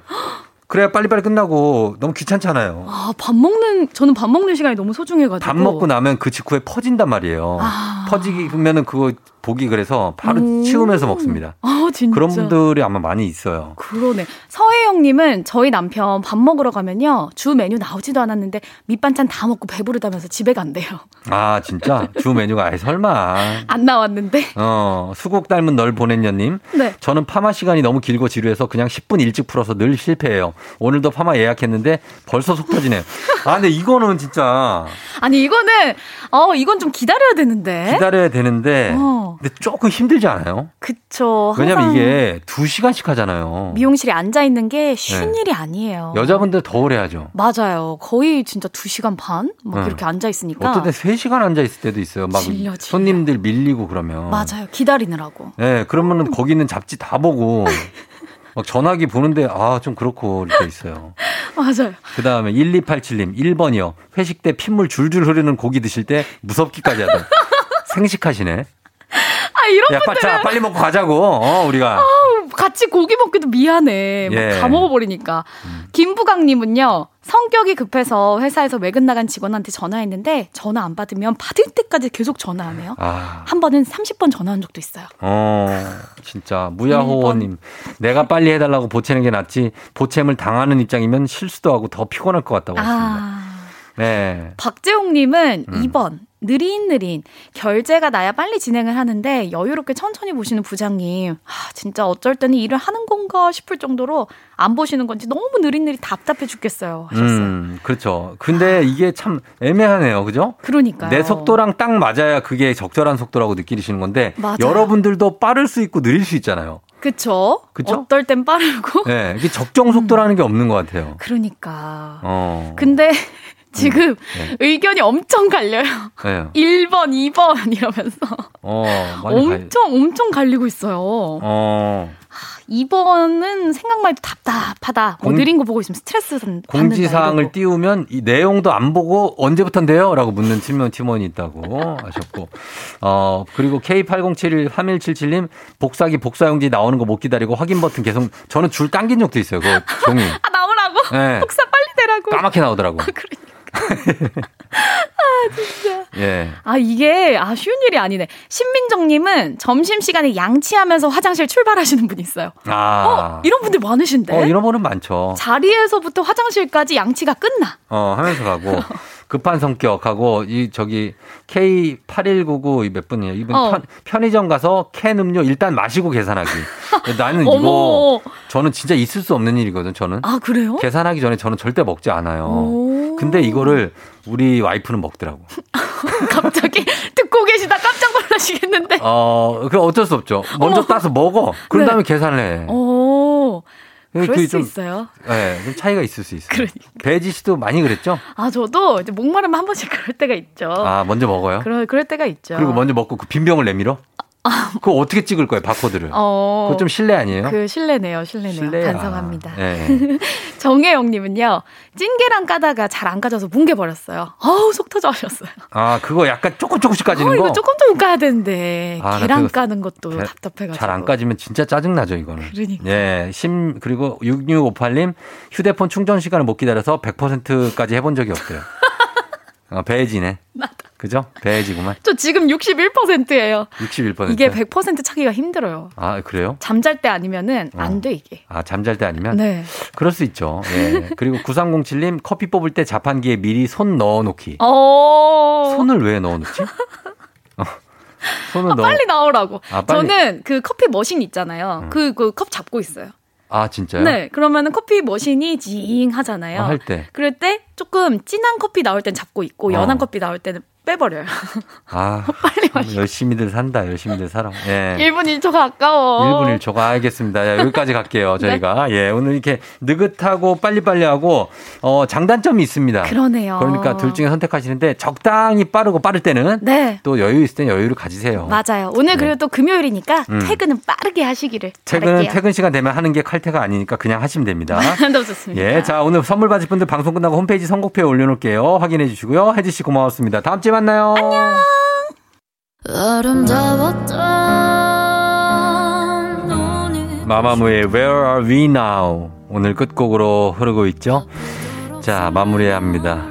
그래야 빨리빨리 끝나고 너무 귀찮잖아요. 아, 밥 먹는, 저는 밥 먹는 시간이 너무 소중해가지고. 밥 먹고 나면 그 직후에 퍼진단 말이에요. 아. 퍼지면은 그거 보기 그래서 바로 음. 치우면서 먹습니다. 아, 진짜. 그런 분들이 아마 많이 있어요. 그러네. 서혜영님은 저희 남편 밥 먹으러 가면요. 주 메뉴 나오지도 않았는데 밑반찬 다 먹고 배부르다면서 집에 간대요. 아, 진짜? 주 메뉴가, 아이, 설마. 안 나왔는데. 어, 수국 닮은 널 보냈냐님. 네. 저는 파마 시간이 너무 길고 지루해서 그냥 10분 일찍 풀어서 늘 실패해요. 오늘도 파마 예약했는데 벌써 속 터지네요. 아, 근데 이거는 진짜 아니, 이거는, 어, 이건 좀 기다려야 되는데. 기다려야 되는데, 어. 근데 조금 힘들지 않아요? 그쵸. 왜냐면 이게 2시간씩 하잖아요. 미용실에 앉아 있는 게쉰 네. 일이 아니에요. 여자분들 더 오래 하죠. 맞아요. 거의 진짜 2시간 반? 막 응. 이렇게 앉아 있으니까. 어떨 때 3시간 앉아 있을 때도 있어요. 막 질려, 질려. 손님들 밀리고 그러면. 맞아요. 기다리느라고. 네, 그러면은 거기 있는 잡지 다 보고, 막 전화기 보는데, 아, 좀 그렇고, 이렇게 있어요. 맞아요. 그 다음에 1287님, 1번이요. 회식 때 핏물 줄줄 흐르는 고기 드실 때 무섭기까지 하다. 생식하시네. 아, 이런 야, 빠, 분들은. 자, 빨리 먹고 가자고, 어, 우리가. 아우, 같이 고기 먹기도 미안해. 막 예. 다 먹어버리니까. 김부강님은요, 성격이 급해서 회사에서 외근 나간 직원한테 전화했는데, 전화 안 받으면 받을 때까지 계속 전화하네요. 아, 한 번은 30번 전화한 적도 있어요. 어, 진짜. 무야호호님. 내가 빨리 해달라고 보채는 게 낫지, 보챔을 당하는 입장이면 실수도 하고 더 피곤할 것 같다고. 아. 네. 박재홍님은 음. 2번. 느린느린. 결제가 나야 빨리 진행을 하는데 여유롭게 천천히 보시는 부장님. 아, 진짜 어쩔 때는 일을 하는 건가 싶을 정도로 안 보시는 건지 너무 느릿느릿 답답해 죽겠어요. 하셨어요. 음, 그렇죠. 근데 이게 참 애매하네요. 그죠? 그러니까요. 내 속도랑 딱 맞아야 그게 적절한 속도라고 느끼시는 건데 맞아요. 여러분들도 빠를 수 있고 느릴 수 있잖아요. 그쵸? 그쵸? 어떨 땐 빠르고. 네, 이게 적정 속도라는 게 없는 것 같아요. 그러니까. 어. 근데 지금 네. 의견이 엄청 갈려요. 네. 1번, 2번 이러면서 어, 많이 가- 엄청 엄청 갈리고 있어요. 어, 2번은 생각만 해도 답답하다. 뭐 공- 느린 거 보고 있으면 스트레스 받는다. 공지사항을. 띄우면 이 내용도 안 보고 언제부터인데요? 라고 묻는 팀원, 팀원이 있다고 하셨고. 어, 그리고 K80713177님 복사기 복사용지 나오는 거 못 기다리고 확인 버튼 계속 저는 줄 당긴 적도 있어요. 그 종이. 아 나오라고? 네. 복사 빨리 되라고. 까맣게 나오더라고. 아, 진짜. 예. 아, 이게, 아, 쉬운 일이 아니네. 신민정님은 점심시간에 양치하면서 화장실 출발하시는 분이 있어요. 아. 이런 분들 많으신데. 어, 이런 분은 많죠. 자리에서부터 화장실까지 양치가 끝나. 어, 하면서 가고. 급한 성격하고, 이, 저기, K8199, 몇 분이에요? 이분 어. 편, 편의점 가서 캔 음료 일단 마시고 계산하기. 나는 이거, 어머. 저는 진짜 있을 수 없는 일이거든, 저는. 아, 그래요? 계산하기 전에 저는 절대 먹지 않아요. 오. 근데 이거를 우리 와이프는 먹더라고. 갑자기 듣고 계시다 깜짝 놀라시겠는데. 어, 그 어쩔 수 없죠. 먼저 따서 먹어. 그런 네. 다음에 계산을 해. 오. 그 그럴 수 좀, 있어요. 예, 좀 차이가 있을 수 있어요. 그러니까. 배지 씨도 많이 그랬죠? 아, 저도 이제 목마르면 한 번씩 그럴 때가 있죠. 아, 먼저 먹어요? 그럴, 그럴 때가 있죠. 그리고 먼저 먹고 그 빈병을 내밀어? 그거 어떻게 찍을 거예요, 바코드를? 어. 그거 좀 실례 아니에요? 그 실례네요, 실례네요. 실례야. 반성합니다. 예. 정혜영님은요, 찐계란 까다가 잘 안 까져서 뭉개버렸어요. 어우, 속 터져 하셨어요. 아, 그거 약간 조금 조금씩 까지는 어, 거? 이거 조금 조금 까야 되는데, 아, 나 계란 까는 것도 게- 답답해가지고. 잘 안 까지면 진짜 짜증나죠, 이거는. 그러니까. 예, 심, 그리고 6658님, 휴대폰 충전 시간을 못 기다려서 100%까지 해본 적이 없어요. 어, 배지네. 그죠? 배지구만. 저 지금 61%예요. 61%. 이게 100% 차기가 힘들어요. 아, 그래요? 잠잘 때 아니면은 어. 안 돼, 이게. 아, 잠잘 때 아니면? 네. 그럴 수 있죠. 예. 그리고 9307 님, 커피 뽑을 때 자판기에 미리 손 넣어 놓기. 어. 손을 왜 넣어 놓지? 어, 손을 아, 넣어. 빨리 나오라고. 아, 빨리. 저는 그 커피 머신 있잖아요. 그, 그 컵 잡고 있어요. 아, 진짜요? 네. 그러면은 커피 머신이 징 하잖아요. 어, 할 때. 그럴 때 조금 진한 커피 나올 땐 잡고 있고, 연한 어. 커피 나올 때는 빼버려요. 아, 열심히들 산다, 열심히들 살아. 예. 1분 1초가 아까워. 1분 1초가 알겠습니다. 야, 여기까지 갈게요. 네. 저희가. 예, 오늘 이렇게 느긋하고 빨리빨리 하고 어, 장단점이 있습니다. 그러네요. 그러니까 둘 중에 선택하시는데 적당히 빠르고 빠를 때는 네. 또 여유 있을 땐 여유를 가지세요. 맞아요. 오늘 그리고 또 금요일이니까 음. 퇴근은 빠르게 하시기를 퇴근은 바랄게요. 퇴근 시간 되면 하는 게 칼퇴가 아니니까 그냥 하시면 됩니다. 너무 좋습니다. 예, 자 오늘 선물 받으실 분들 방송 끝나고 홈페이지 선곡표에 올려놓을게요. 확인해 주시고요. 혜지 씨 고마웠습니다. 다음 주에 만나요. 안녕. 마마무의 Where Are We Now 오늘 끝곡으로 흐르고 있죠. 자 마무리해야 합니다.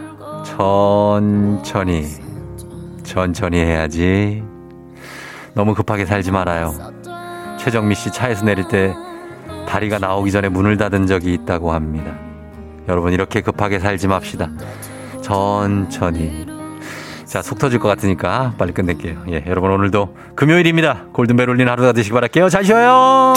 천천히 천천히 해야지. 너무 급하게 살지 말아요. 최정미 씨 차에서 내릴 때 다리가 나오기 전에 문을 닫은 적이 있다고 합니다. 여러분 이렇게 급하게 살지 맙시다. 천천히. 자, 속 터질 것 같으니까 빨리 끝낼게요. 예, 여러분 오늘도 금요일입니다. 골든벨 울린 하루 가 되시기 바랄게요. 잘 쉬어요.